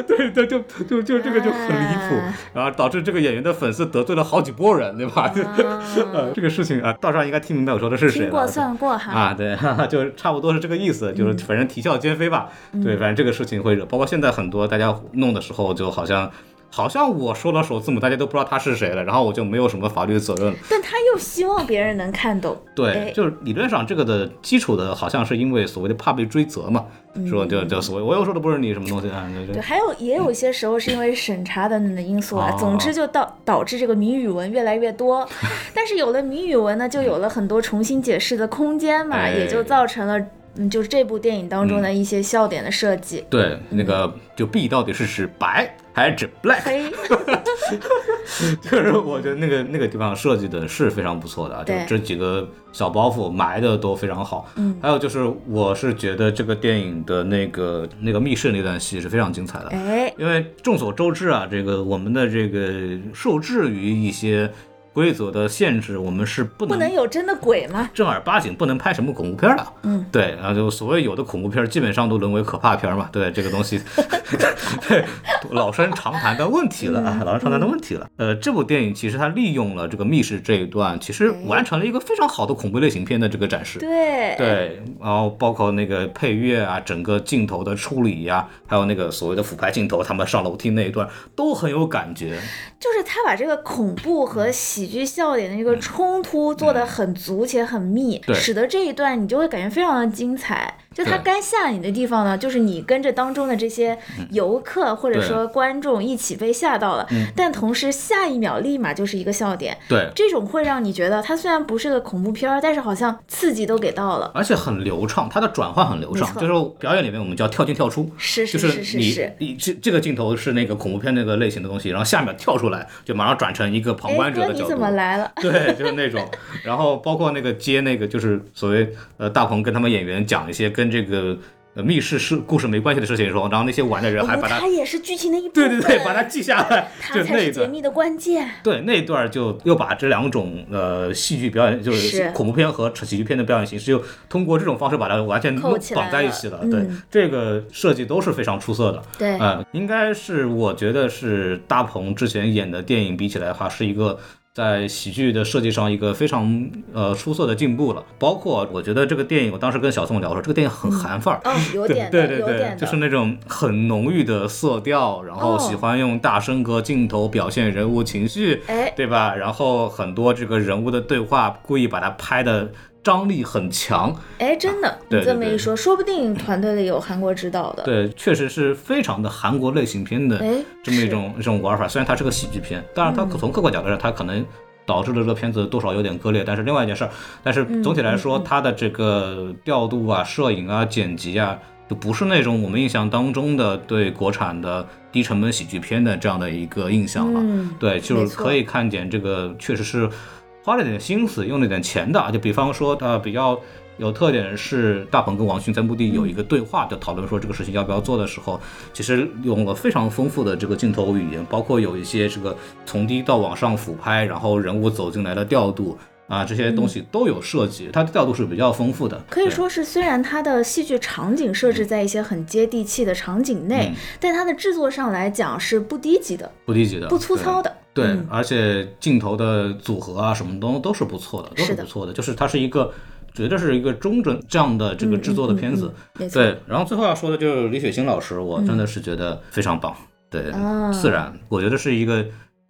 对对，就就就这个就很离谱啊，然后导致这个演员的粉丝得罪了好几波人，对吧？<laughs> 呃，这个事情啊，道上应该听明白我说的是谁听过了。算过哈。啊，对，哈哈，就是差不多是这个意思，就是反正啼笑皆非吧。对，反正这个事情会惹，包括现在很多大家弄的时候，就好像好像我说了首字母，大家都不知道他是谁了，然后我就没有什么法律责任了。但他又希望别人能看懂。对哎，就是理论上这个的基础的，好像是因为所谓的怕被追责嘛，说就就所谓我又说的不是你什么东西啊，对还有也有一些时候是因为审查等等的因素啊，哦总之就导导致这个谜语文越来越多，<laughs> 但是有了谜语文呢，就有了很多重新解释的空间嘛，哎也就造成了嗯，就是这部电影当中的一些笑点的设计。对，那个就 B 到底是指白还是指 black，嘿，<laughs> 就是我觉得那个那个地方设计的是非常不错的啊，就这几个小包袱埋的都非常好。嗯，还有就是，我是觉得这个电影的那个那个密室那段戏是非常精彩的，哎，因为众所周知啊，这个我们的这个受制于一些规则的限制，我们是不能不能能有真的鬼吗？正儿八经不能拍什么恐怖片儿的。嗯，对，然后就所谓有的恐怖片基本上都沦为可怕片儿嘛。对这个东西，对 <laughs> 老生常谈的问题了啊，老生常谈的问题了。呃，这部电影其实它利用了这个密室这一段，其实完成了一个非常好的恐怖类型片的这个展示。对，对，然后包括那个配乐啊，整个镜头的处理呀、还有那个所谓的俯拍镜头，他们上楼梯那一段都很有感觉。就是他把这个恐怖和喜剧笑点的一个冲突做得很足且很密，对。使得这一段你就会感觉非常的精彩。就他该吓你的地方呢，就是你跟着当中的这些游客或者说观众一起被吓到了，嗯但同时下一秒立马就是一个笑点，对，这种会让你觉得它虽然不是个恐怖片儿，但是好像刺激都给到了。而且很流畅，它的转换很流畅，就是表演里面我们叫跳进跳出。是就是是你是是。你这这个镜头是那个恐怖片那个类型的东西，然后下面跳出来就马上转成一个旁观者的角度。你怎么来了？对，就是那种，然后包括那个接那个，就是所谓呃大鹏跟他们演员讲一些跟这个呃密室是故事没关系的事情的时候，然后那些玩的人还哦，把它，它也是剧情的一部分。对对对，把它记下来，它才就那一段。是解密的关键。对那一段就又把这两种呃戏剧表演，就是是恐怖片和喜剧片的表演形式，又通过这种方式把它完全绑在一起了。嗯对，这个设计都是非常出色的。对，呃，应该是我觉得是大鹏之前演的电影比起来的话，是一个在喜剧的设计上一个非常呃出色的进步了。包括我觉得这个电影，我当时跟小宋聊说，这个电影很韩范儿。哦，有对点，对对对，就是那种很浓郁的色调，然后哦喜欢用大声格镜头表现人物情绪，哎，对吧？然后很多这个人物的对话，故意把它拍的张力很强，哎，真的，这么一说，说不定团队里有韩国指导的。对，确实是非常的韩国类型片的哎，这么一种这种玩法。虽然它是个喜剧片，当然它嗯从客观角度上，它可能导致了这个片子多少有点割裂，但是另外一件事儿。但是嗯总体来说，它的这个调度啊、摄影啊、剪辑啊，就不是那种我们印象当中的对国产的低成本喜剧片的这样的一个印象了。嗯，对，就是可以看见这个确实是花了点心思，用了点钱的啊。就比方说，呃，比较有特点是大鹏跟王迅在墓地有一个对话，就讨论说这个事情要不要做的时候，其实用了非常丰富的这个镜头语言，包括有一些这个从低到往上俯拍，然后人物走进来的调度。啊，这些东西都有设计，它的调度是比较丰富的。可以说是，虽然它的戏剧场景设置在一些很接地气的场景内，嗯但它的制作上来讲是不低级的、不低级的，不粗糙的。对，嗯而且镜头的组合啊，什么都都是不错的，都是不错的。就是它是一个，绝对是一个中准这样的这个制作的片子。对，然后最后要说的就是李雪琴老师，我真的是觉得非常棒。对，啊自然，我觉得是一个。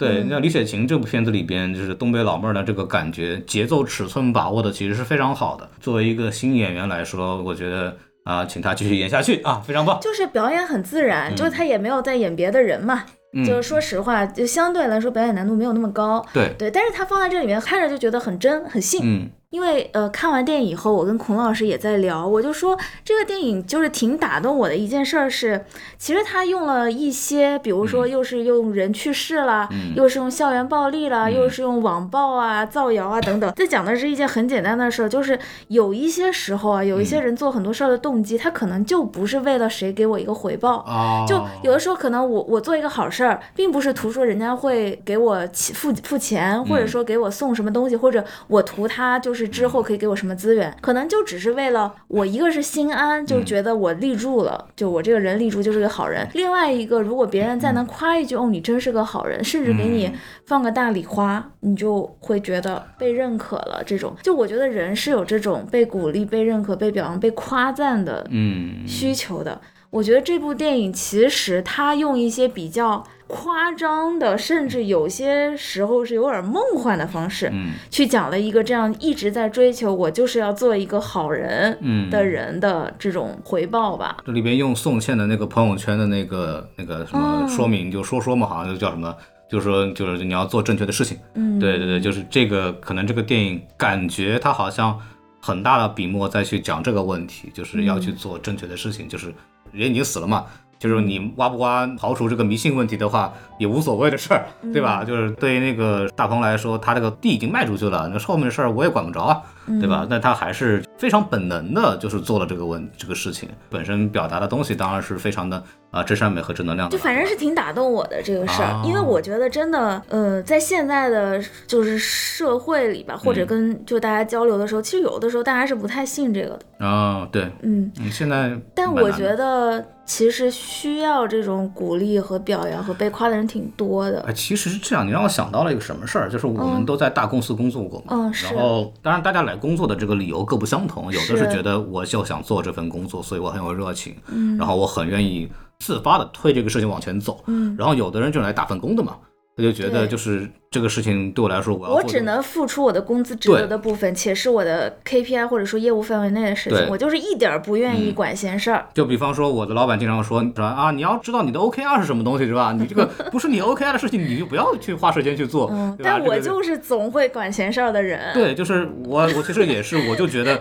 对，嗯像李雪琴这部片子里边，就是东北老妹儿的这个感觉，节奏尺寸把握的其实是非常好的。作为一个新演员来说，我觉得啊、请她继续演下去啊，非常棒。就是表演很自然，嗯就是他也没有在演别的人嘛，嗯，就是说实话，就相对来说表演难度没有那么高。对，对，但是他放在这里面看着就觉得很真很信，嗯因为呃看完电影以后，我跟孔老师也在聊，我就说这个电影就是挺打动我的一件事儿是，其实他用了一些，比如说又是用人去世啦，嗯。又是用校园暴力啦，嗯。又是用网暴啊、造谣啊等等。这讲的是一件很简单的事儿，就是有一些时候啊，有一些人做很多事儿的动机，他可能就不是为了谁给我一个回报，啊，就有的时候可能我我做一个好事儿，并不是图说人家会给我起付付钱，或者说给我送什么东西，或者我图他就是之后可以给我什么资源，可能就只是为了我一个是心安，就觉得我立住了，就我这个人立住就是个好人。另外一个，如果别人再能夸一句哦，你真是个好人，甚至给你放个大礼花，你就会觉得被认可了。这种，就我觉得人是有这种被鼓励、被认可、被表扬、被夸赞的嗯，需求的。我觉得这部电影其实它用一些比较夸张的，甚至有些时候是有点梦幻的方式，嗯去讲了一个这样一直在追求我就是要做一个好人嗯的人的这种回报吧。这里边用宋茜的那个朋友圈的那个那个什么哦说明，就说说嘛，好像就叫什么，就是说就是你要做正确的事情。嗯，对对对，就是这个，可能这个电影感觉它好像很大的笔墨再去讲这个问题，就是要去做正确的事情，就是人已经死了嘛，就是你挖不挖刨除这个迷信问题的话，也无所谓的事儿，对吧？就是对于那个大鹏来说，他这个地已经卖出去了，那后面的事儿我也管不着啊，对吧？但他还是非常本能的，就是做了这个问这个事情，本身表达的东西当然是非常的啊真善美和正能量的就。反正是挺打动我的这个事儿，啊因为我觉得真的，呃，在现在的就是社会里吧，或者嗯跟就大家交流的时候，其实有的时候大家是不太信这个的，啊，对，嗯。嗯，现在但我觉得其实需要这种鼓励和表扬和被夸的人挺多的。哎，其实是这样，你让我想到了一个什么事儿，就是我们嗯。都在大公司工作过嘛，嗯是然后当然大家来工作的这个理由各不相同，有的是是。觉得我就想做这份工作，所以我很有热情，嗯。然后我很愿意自发的推这个事情往前走，嗯，然后有的人就来打份工的嘛，他就觉得就是这个事情对我来说，我要我只能付出我的工资值得的部分，且是我的 KPI 或者说业务范围内的事情，我就是一点儿不愿意嗯管闲事儿。就比方说，我的老板经常说，说啊，你要知道你的 OKR 是什么东西，是吧？你这个 <laughs> 不是你 OKR 的事情，你就不要去花时间去做，嗯，但我就是总会管闲事儿的人。对，就是我，我其实也是，我就觉得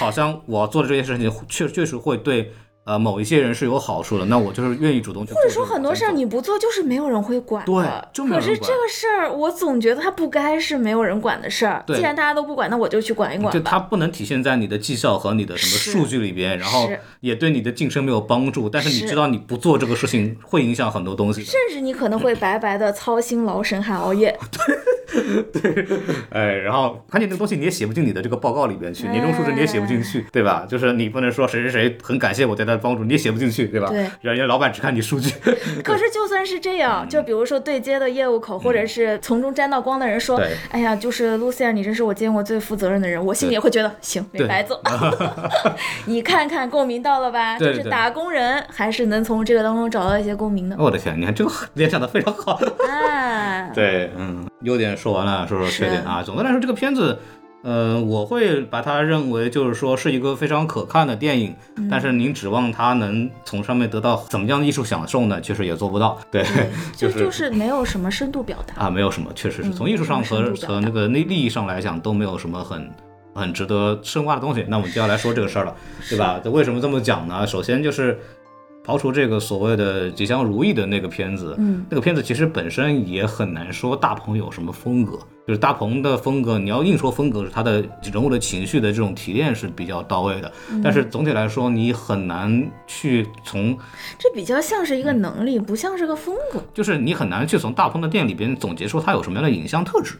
好像我做的这些事情确确实会对呃某一些人是有好处的，那我就是愿意主动去做或。者说很多事儿你不做，就是没有人会管的。对就可是这个事儿，我总觉得它不该是没有人管的事儿。对既然大家都不管，那我就去管一管吧。就它不能体现在你的绩效和你的什么数据里边，然后也对你的晋升没有帮助，但是你知道你不做这个事情会影响很多东西。甚至你可能会白白的操心劳神还熬夜。<laughs> <laughs> 哎，然后关键这个东西你也写不进你的这个报告里边去，年终述职你也写不进去，对吧？就是你不能说谁谁谁很感谢我对他的帮助，你也写不进去，对吧？对人家老板只看你数据，<laughs> 可是就算是这嗯样，就比如说对接的业务口，或者是从中沾到光的人说对：“哎呀，就是 Lucia，你真是我见过最负责任的人。”我心里也会觉得行，没白做。<laughs> 你看看共鸣到了吧？对对就是打工人还是能从这个当中找到一些共鸣的。我的天，你看这个联想的非常好。啊，对，嗯，优点说完了，说说缺点啊。总的来说，这个片子，呃，我会把它认为就是说是一个非常可看的电影，嗯但是您指望它能从上面得到怎么样的艺术享受呢？其实也做不到。对，就 <laughs> 就是就是没有什么深度表达。啊，没有什么，确实是嗯从艺术上和和那个利利益上来讲都没有什么很很值得深挖的东西。那我们就要来说这个事儿了，对吧？这为什么这么讲呢？首先就是刨除这个所谓的吉祥如意的那个片子，嗯，那个片子其实本身也很难说大鹏有什么风格，就是大鹏的风格，你要硬说风格，他的人物的情绪的这种提炼是比较到位的，嗯但是总体来说，你很难去从这比较像是一嗯个能力，不像是个风格，就是你很难去从大鹏的店里边总结出他有什么样的影像特质，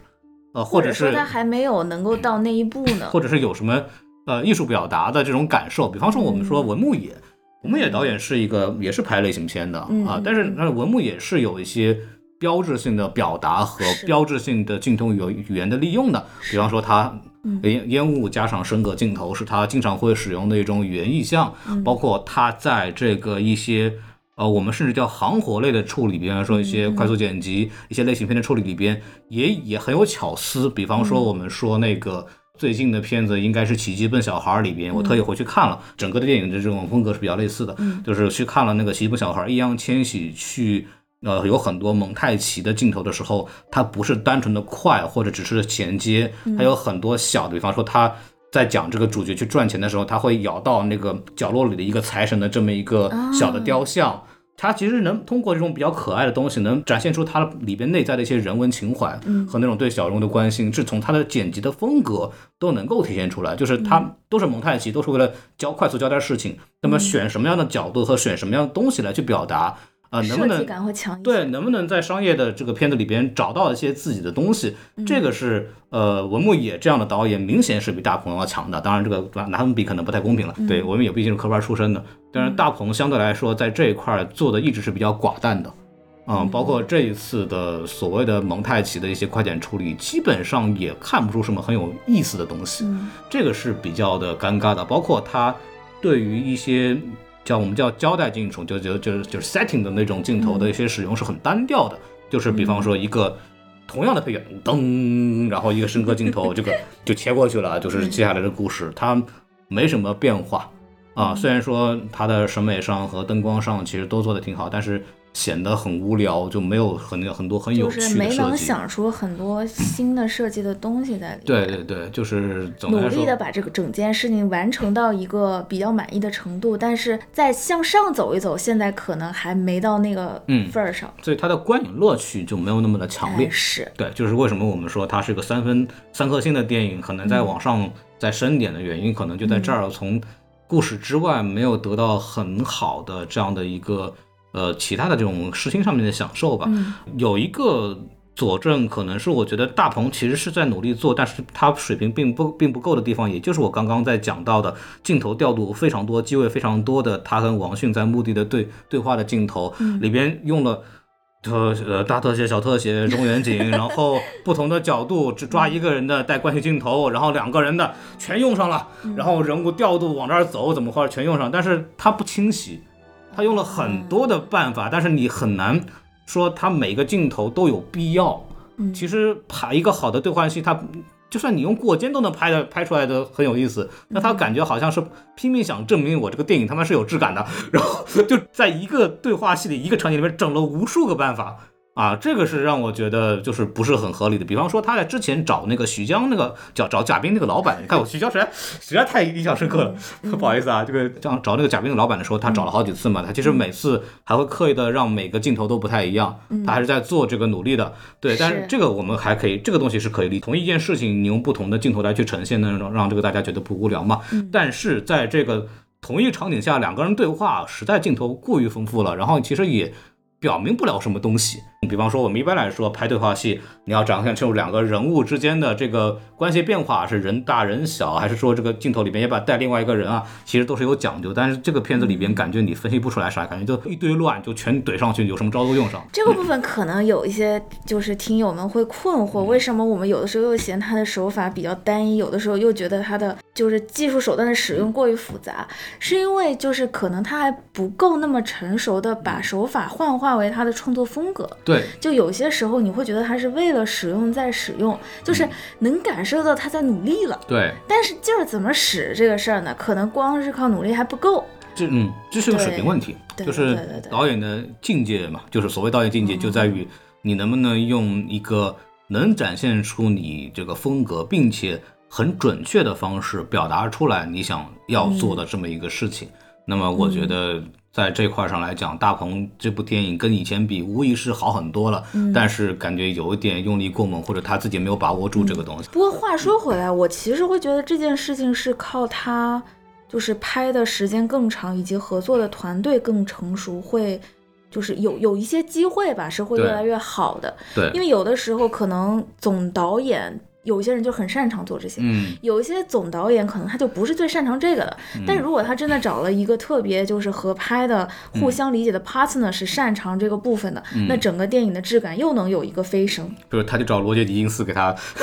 呃，或者说他还没有能够到那一步呢。或者是有什么呃艺术表达的这种感受。比方说，我们说文牧野，文牧野导演是一个也是拍类型片的啊但是呃文牧也是有一些。标志性的表达和标志性的镜头语语言的利用的，比方说他嗯烟烟雾加上升格镜头是他经常会使用的一种语言意象，嗯包括他在这个一些呃我们甚至叫行活类的处理，比方说一些快速剪辑、一些类型片的处理里边，也也很有巧思。比方说我们说那个。最近的片子应该是《奇迹笨小孩》里边，我特意回去看了，整个的电影的这种风格是比较类似的，就是去看了那个《奇迹笨小孩》，易烊千玺去。呃，有很多蒙太奇的镜头的时候，它不是单纯的快或者只是衔接，它有很多小的，比方说他在讲这个主角去赚钱的时候，他会咬到那个角落里的一个财神的这么一个小的雕像。它其实能通过这种比较可爱的东西，能展现出它里边内在的一些人文情怀和那种对小人物的关心，是从它的剪辑的风格都能够体现出来。就是它都是蒙太奇，都是为了交快速交代事情，那么选什么样的角度和选什么样的东西来去表达，啊、能不能感会强一。对，能不能在商业的这个片子里边找到一些自己的东西？嗯这个是呃文牧野这样的导演明显是比大鹏要强的。当然，这个拿他们比可能不太公平了。嗯对，我们也毕竟是科班出身的，但是大鹏相对来说在这一块儿做的一直是比较寡淡的。嗯，包括这一次的所谓的蒙太奇的一些快剪处理，基本上也看不出什么很有意思的东西。嗯这个是比较的尴尬的。包括他对于一些叫我们叫交代镜头，就就就是就是 setting 的那种镜头的一些使用是很单调的，就是比方说一个。同样的配乐，噔，然后一个深刻镜头，这个就切过去了，<laughs> 就是接下来的故事，它没什么变化啊。虽然说它的审美上和灯光上其实都做的挺好，但是显得很无聊，就没有很很多很有就是没能。想出很多新的设计的东西在里面。对对对，就是努，力的把这个整件事情完成到一个比较满意的程度，但是再向上走一走，现在可能还没到那个嗯份儿上。所以它的观影乐趣就没有那么的强烈哎。是，对，就是为什么我们说它是个三分三颗星的电影，可能再往上再深点的原因，可能就在这儿，从故事之外没有得到很好的这样的一个呃其他的这种视听上面的享受吧。嗯有一个佐证，可能是我觉得大鹏其实是在努力做，但是他水平并不并不够的地方，也就是我刚刚在讲到的镜头调度非常多、机位非常多的他跟王迅在墓地的对对话的镜头、里边用了。特呃大特写、小特写、中远景，然后不同的角度只抓一个人的带关系镜头，然后两个人的全用上了，然后人物调度往这儿走怎么画全用上，但是它不清晰，他用了很多的办法，但是你很难说他每个镜头都有必要。嗯其实拍一个好的对话戏，他就算你用过肩都能拍的拍出来的很有意思。那他感觉好像是拼命想证明我这个电影他妈是有质感的，然后就在一个对话戏的一个场景里面整了无数个办法。啊，这个是让我觉得就是不是很合理的。比方说他在之前找那个徐江那个找找贾冰那个老板，你看我 <laughs> 徐江实在实在太印象深刻了，<laughs> 不好意思啊，这个这样找那个贾冰的老板的时候，他找了好几次嘛，他其实每次还会刻意的让每个镜头都不太一样，他还是在做这个努力的。对，但是是这个我们还可以，这个东西是可以理。同一件事情，你用不同的镜头来去呈现，那种让这个大家觉得不无聊嘛。但是在这个同一场景下，两个人对话，实在镜头过于丰富了，然后其实也表明不了什么东西。比方说，我们一般来说拍对话戏，你要展现出两个人物之间的这个关系变化，是人大人小，还是说这个镜头里面也把带另外一个人啊，其实都是有讲究。但是这个片子里边，感觉你分析不出来啥，感觉就一堆乱，就全怼上去，有什么招都用上。这个部分可能有一些就是听友们会困嗯惑，为什么我们有的时候又嫌他的手法比较单一，有的时候又觉得他的就是技术手段的使用过于复杂，是因为就是可能他还不够那么成熟的把手法幻化为他的创作风格。对，就有些时候你会觉得他是为了使用在使用，嗯就是能感受到他在努力了。对，但是劲儿怎么使这个事儿呢？可能光是靠努力还不够。这嗯，这是个水平问题，对就是对对对导演的境界嘛，就是所谓导演境界，就在于你能不能用一个能展现出你这个风格，并且很准确的方式表达出来你想要做的这么一个事情。那么我觉得在这块上来讲，大鹏这部电影跟以前比，无疑是好很多了，但是感觉有一点用力过猛，或者他自己没有把握住这个东西。不过话说回来，我其实会觉得这件事情是靠他，就是拍的时间更长，以及合作的团队更成熟，会就是有有一些机会吧，是会越来越好的。对因，为有的时候可能总导演有些人就很擅长做这些。嗯，有一些总导演可能他就不是最擅长这个的，但如果他真的找了一个特别就是合拍的、互相理解的 partner 是擅长这个部分的，那整个电影的质感又能有一个飞升。就是他就找罗杰·狄金斯给他 <laughs>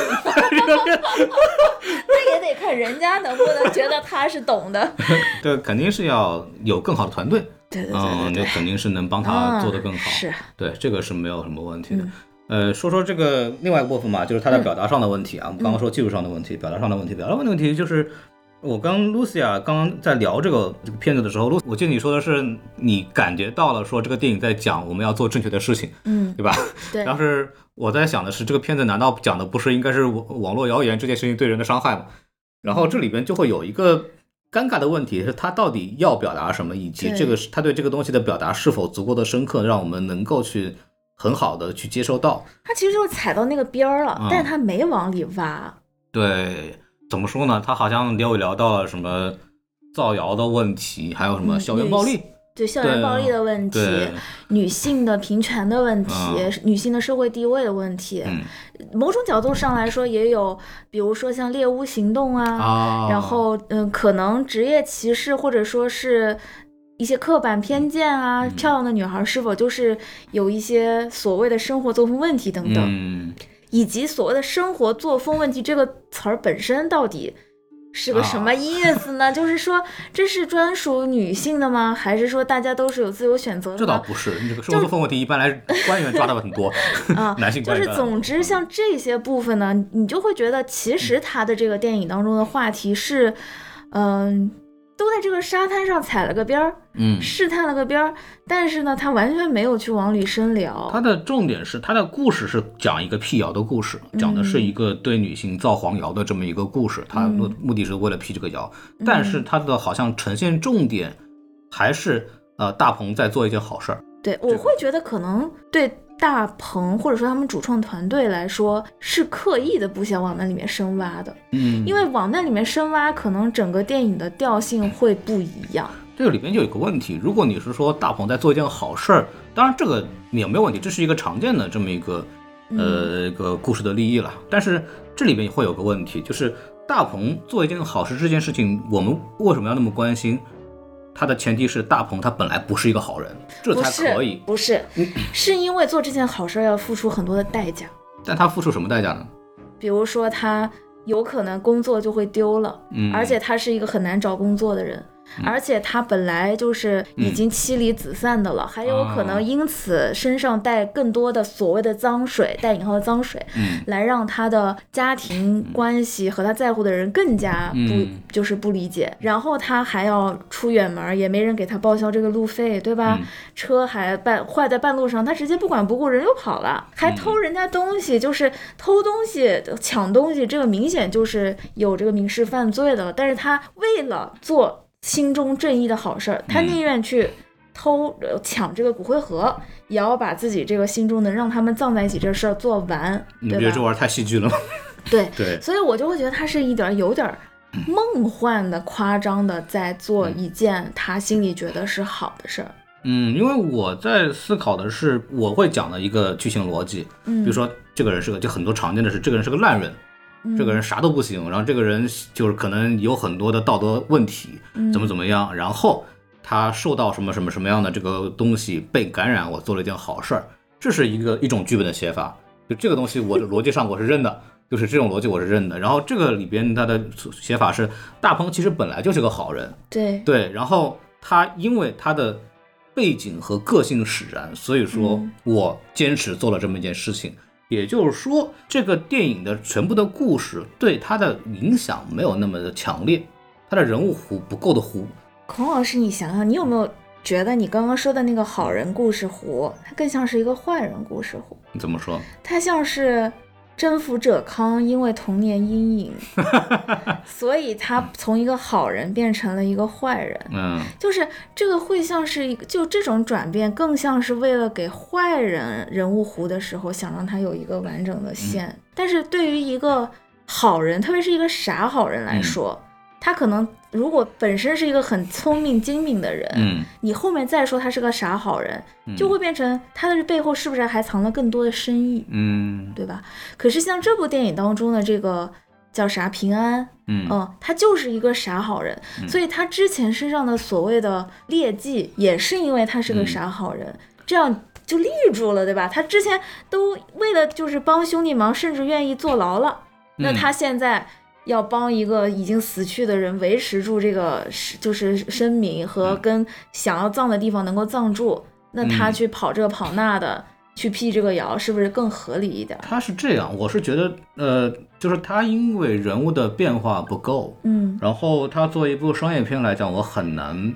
那也得看人家能不能觉得他是懂的。<laughs> 对肯定是要有更好的团队，对对对嗯，对对，这肯定是能帮他做得更好。嗯是，对，这个是没有什么问题的。嗯呃，说说这个另外一个部分嘛，就是他在表达上的问题啊。我们刚刚说技术上的问题，表达上的问题，表达上的问题就是。我跟 Lucia 刚刚在聊这个这个片子的时候，Lu 我记得你说的是你感觉到了说这个电影在讲我们要做正确的事情，嗯，对吧？对，当时我在想的是，这个片子难道讲的不是应该是网网络谣言这件事情对人的伤害吗？然后这里边就会有一个尴尬的问题，是他到底要表达什么，以及这个是他对这个东西的表达是否足够的深刻，让我们能够去很好的去接收到。他其实就是踩到那个边儿了，嗯。但是他没往里挖。对，怎么说呢？他好像聊一聊到了什么造谣的问题，还有什么嗯校园暴力，对校园暴力的问题，，女性的平权的问题，嗯。女性的社会地位的问题，嗯。某种角度上来说，也有，比如说像猎巫行动啊，啊，然后嗯，可能职业歧视或者说是一些刻板偏见啊，嗯漂亮的女孩是否就是有一些所谓的生活作风问题等等，嗯，以及所谓的生活作风问题这个词儿本身到底。是个什么意思呢？<laughs> 就是说，这是专属女性的吗？还是说大家都是有自由选择的？这倒不是，这个生活作风问题一般来官员抓的很多，<laughs> 啊，<laughs> 男性就是总之像这些部分呢，你就会觉得其实他的这个电影当中的话题是，嗯、都在这个沙滩上踩了个边儿，嗯，试探了个边儿，但是呢，他完全没有去往里深聊。他的重点是，他的故事是讲一个辟谣的故事，讲的是一个对女性造黄谣的这么一个故事。他目目的是为了辟这个谣，但是他的好像呈现重点还是呃大鹏在做一件好事儿。对，我会觉得可能对大鹏或者说他们主创团队来说是刻意的不想往那里面深挖的，嗯因为往那里面深挖，可能整个电影的调性会不一样。这个里边就有一个问题，如果你是说大鹏在做一件好事儿，当然这个也没有问题，这是一个常见的这么一个呃一个故事的利益了。但是这里边会有个问题，就是大鹏做一件好事这件事情，我们为什么要那么关心？它的前提是大鹏他本来不是一个好人，这才是可以。不是，是因为做这件好事要付出很多的代价，但他付出什么代价呢？比如说他有可能工作就会丢了，嗯，而且他是一个很难找工作的人。而且他本来就是已经妻离子散的了，还有可哦能因此身上带更多的所谓的脏水，带引号的脏水，嗯来让他的家庭关系和他在乎的人更加不、嗯就是不理解。然后他还要出远门，也没人给他报销这个路费，对吧？嗯车还半坏在半路上，他直接不管不顾，人又跑了，还偷人家东西，就是偷东西、抢东西，这个明显就是有这个民事犯罪的了。但是他为了做心中正义的好事儿，他嗯宁愿去。偷呃抢这个骨灰盒，也要把自己这个心中能让他们葬在一起这事儿做完，你觉得这玩意儿太戏剧了吗？对，<laughs> 对，所以我就会觉得他是一点儿有点儿梦幻的、夸张的，在做一件他心里觉得是好的事儿。嗯，因为我在思考的是，我会讲的一个剧情逻辑，嗯，比如说这个人是个，就很多常见的是这个人是个烂人，嗯这个人啥都不行，然后这个人就是可能有很多的道德问题，嗯怎么怎么样，然后他受到什么什么什么样的这个东西被感染，我做了一件好事儿，这是一个一种剧本的写法，就这个东西我的逻辑上我是认的。就是这种逻辑我是认的，然后这个里边他的写法是大鹏其实本来就是个好人，对，对，然后他因为他的背景和个性使然，所以说嗯我坚持做了这么一件事情。也就是说，这个电影的全部的故事对他的影响没有那么的强烈，他的人物弧不够的弧。孔老师，你想想，你有没有觉得你刚刚说的那个好人故事弧，它更像是一个坏人故事弧？你怎么说？它像是征服者康因为童年阴影，<laughs> 所以他从一个好人变成了一个坏人。嗯就是这个会像是一个，就这种转变更像是为了给坏人人物弧的时候，想让他有一个完整的线。但是对于一个好人，特别是一个傻好人来说，他可能如果本身是一个很聪明精明的人，嗯，你后面再说他是个傻好人，嗯。就会变成他的背后是不是还藏了更多的深意，嗯。对吧？可是像这部电影当中的这个叫啥平安，嗯。嗯，他就是一个傻好人，所以他之前身上的所谓的劣迹，也是因为他是个傻好人，这样就立住了，对吧？他之前都为了就是帮兄弟忙，甚至愿意坐牢了，那嗯。他现在要帮一个已经死去的人维持住这个是就是声名和跟想要葬的地方能够葬住，那他嗯去跑这个跑那的。去辟这个谣，是不是更合理一点？他是这样，我是觉得，呃，就是他因为人物的变化不够，嗯，然后他作为一部商业片来讲，我很难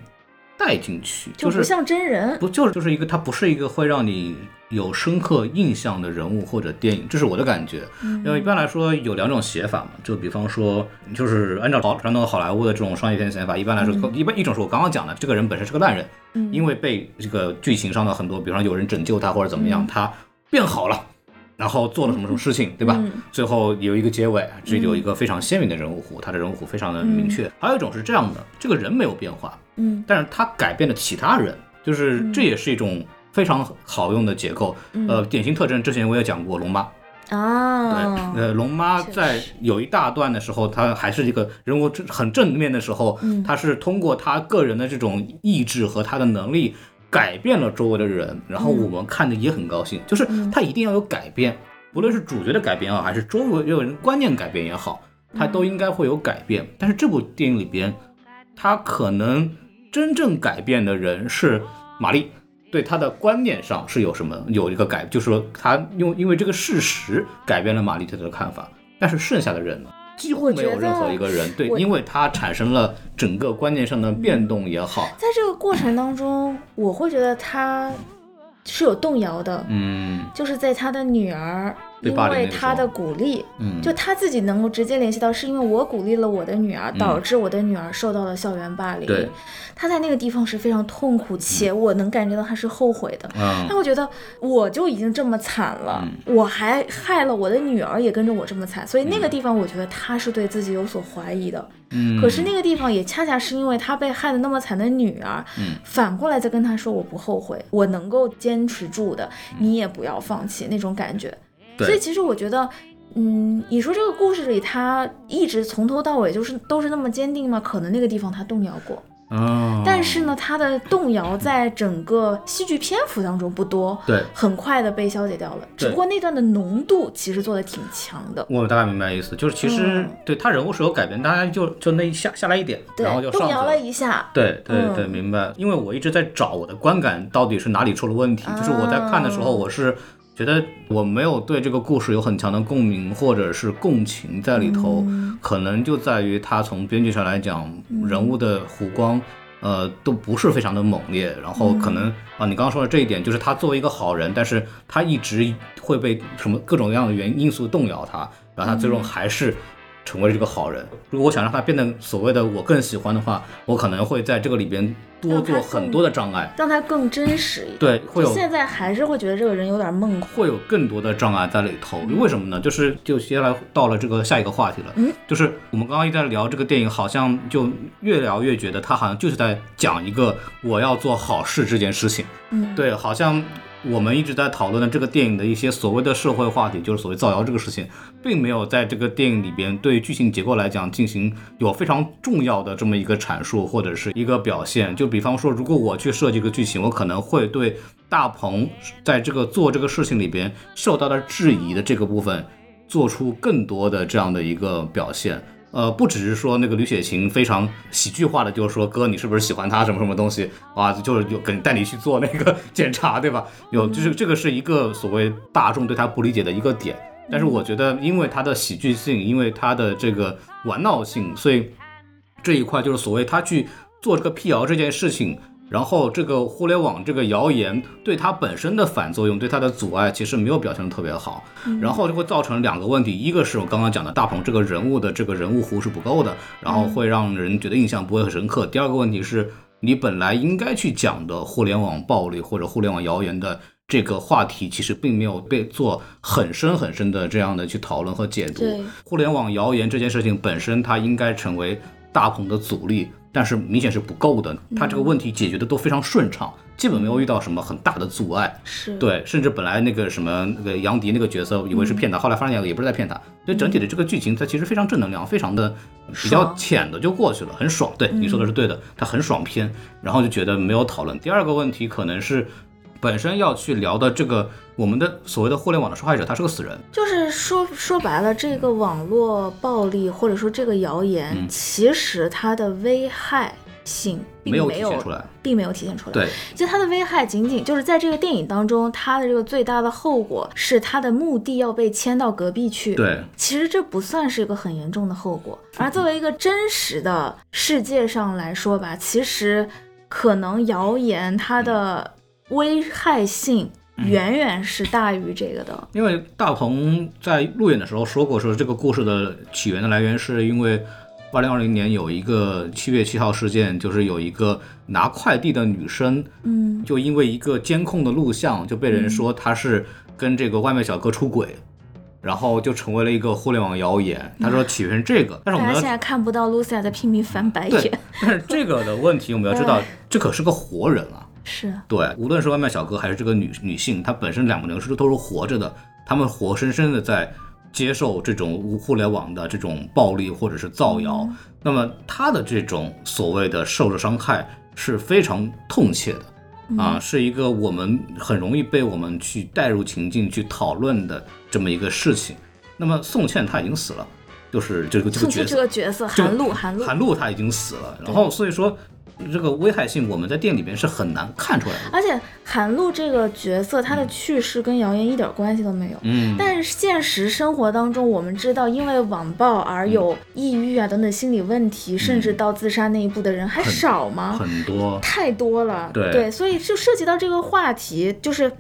带进去，就是不像真人。不就是就是一个，他不是一个会让你有深刻印象的人物或者电影，这是我的感觉。因为一般来说有两种写法嘛，就比方说，就是按照好传统好莱坞的这种商业片写法，一般来说，一般一种是我刚刚讲的，这个人本身是个烂人，嗯因为被这个剧情上的很多，比方有人拯救他或者怎么样，他变好了。然后做了什么什么事情，对吧？嗯最后有一个结尾，这里有一个非常鲜明的人物弧，他的人物弧非常的明确。还有一种是这样的，这个人没有变化，嗯。但是他改变了其他人，就是这也是一种非常好用的结构。嗯。呃，典型特征之前我也讲过，龙妈，啊，对，呃，龙妈在有一大段的时候，她还是一个人物很正面的时候，嗯。她是通过她个人的这种意志和她的能力改变了周围的人，然后我们看的也很高兴，就是她一定要有改变，不论是主角的改变也好，还是周围有人观念改变也好，她都应该会有改变。但是这部电影里边，他可能真正改变的人是玛丽。对他的观念上是有什么有一个改，就是说他用因为这个事实改变了玛丽对他的看法，但是剩下的人呢，几乎没有任何一个人。对，因为他产生了整个观念上的变动也好，在这个过程当中，我会觉得他是有动摇的，嗯。就是在他的女儿被因为他的鼓励，嗯，就他自己能够直接联系到，是因为我鼓励了我的女儿，嗯。导致我的女儿受到了校园霸凌。对，他在那个地方是非常痛苦，且我能感觉到他是后悔的。嗯。但我觉得我就已经这么惨了，我还害了我的女儿，也跟着我这么惨，所以那个地方我觉得他是对自己有所怀疑的。嗯，可是那个地方也恰恰是因为他被害的那么惨的女儿，嗯。反过来再跟他说我不后悔，我能够坚持住的，你也不要放弃那种感觉。所以其实我觉得。嗯，你说这个故事里他一直从头到尾就是都是那么坚定吗？可能那个地方他动摇过，嗯，但是呢，他的动摇在整个戏剧篇幅当中不多，对。很快的被消解掉了。只不过那段的浓度其实做的挺强的，我大概明白意思，就是其实、嗯对他人物是有改变，大家就就那一下下来一点，对然后就，上动摇了一下，对对嗯对，明白。因为我一直在找我的观感到底是哪里出了问题，就是我在看的时候，啊我是觉得我没有对这个故事有很强的共鸣或者是共情在里头，嗯。可能就在于他从编剧上来讲，人物的弧光。呃，都不是非常的猛烈，然后可能、啊，你刚刚说的这一点，就是他作为一个好人，但是他一直会被什么各种各样的原因因素动摇他，然后他最终还是成为了这个好人。如果我想让他变得所谓的我更喜欢的话，我可能会在这个里边多做很多的障碍，让他更真实一点。对，会有现在还是会觉得这个人有点梦幻。会有更多的障碍在里头。为什么呢？就是就接下来到了这个下一个话题了，嗯，就是我们刚刚一直在聊这个电影，好像就越聊越觉得他好像就是在讲一个我要做好事这件事情。嗯，对，好像我们一直在讨论的这个电影的一些所谓的社会话题，就是所谓造谣这个事情，并没有在这个电影里边对剧情结构来讲进行有非常重要的这么一个阐述或者是一个表现。就比方说，如果我去设计一个剧情，我可能会对大鹏在这个做这个事情里边受到的质疑的这个部分，做出更多的这样的一个表现。呃，不只是说那个吕雪琴非常喜剧化的，就是说哥，你是不是喜欢他什么什么东西啊？就是有跟带你去做那个 <laughs> 检查，对吧？有，就是这个是一个所谓大众对他不理解的一个点。但是我觉得，因为他的喜剧性，因为他的这个玩闹性，所以这一块就是所谓他去做这个辟谣这件事情，然后这个互联网这个谣言对它本身的反作用，对它的阻碍，其实没有表现的特别好，然后就会造成两个问题，一个是我刚刚讲的大鹏这个人物的这个人物弧是不够的，然后会让人觉得印象不会很深刻。第二个问题是你本来应该去讲的互联网暴力或者互联网谣言的。这个话题其实并没有被做很深很深的这样的去讨论和解读。互联网谣言这件事情本身，它应该成为大鹏的阻力，但是明显是不够的。他这个问题解决的都非常顺畅，基本没有遇到什么很大的阻碍。是，对，甚至本来那个什么那个杨迪那个角色以为是骗他，后来发现也不是在骗他。所以整体的这个剧情它其实非常正能量，非常的比较浅的就过去了，很爽。对你说的是对的，它很爽片，然后就觉得没有讨论。第二个问题可能是本身要去聊的这个我们的所谓的互联网的受害者，他是个死人。就是说说白了，这个网络暴力或者说这个谣言，嗯其实它的危害性并没有没有体现出来，并没有体现出来。对，其实它的危害仅仅就是在这个电影当中，它的这个最大的后果是它的墓地要被迁到隔壁去。对，其实这不算是一个很严重的后果，而作为一个真实的世界上来说吧，其实可能谣言它的危害性远远是大于这个的。因为大鹏在路演的时候说过，说这个故事的起源的来源是因为二零二零年有一个七月七号事件，就是有一个拿快递的女生，嗯，就因为一个监控的录像，就被人说她是跟这个外卖小哥出轨。然后就成为了一个互联网谣言。他说起源是这个，但是我们现在看不到 Lucia 在拼命翻白对眼，，但是这个的问题我们要知道 <laughs> 哎，这可是个活人啊。是对，无论是外卖小哥还是这个女女性，她本身两个人是都是活着的，他们活生生的在接受这种无互联网的这种暴力或者是造谣。那么她的这种所谓的受着伤害是非常痛切的。啊，是一个我们很容易被我们去带入情境去讨论的这么一个事情。那么宋茜她已经死了，就是这个这个角色这个角色，韩露，韩露，韩露她已经死了，然后所以说这个危害性，我们在电影里边是很难看出来的。而且韩露这个角色，她的去世跟谣言一点关系都没有。嗯，但是现实生活当中，我们知道，因为网暴而有抑郁啊等等心理问题，甚至到自杀那一步的人还少吗？很多。太多了。对所以就涉及到这个话题，就是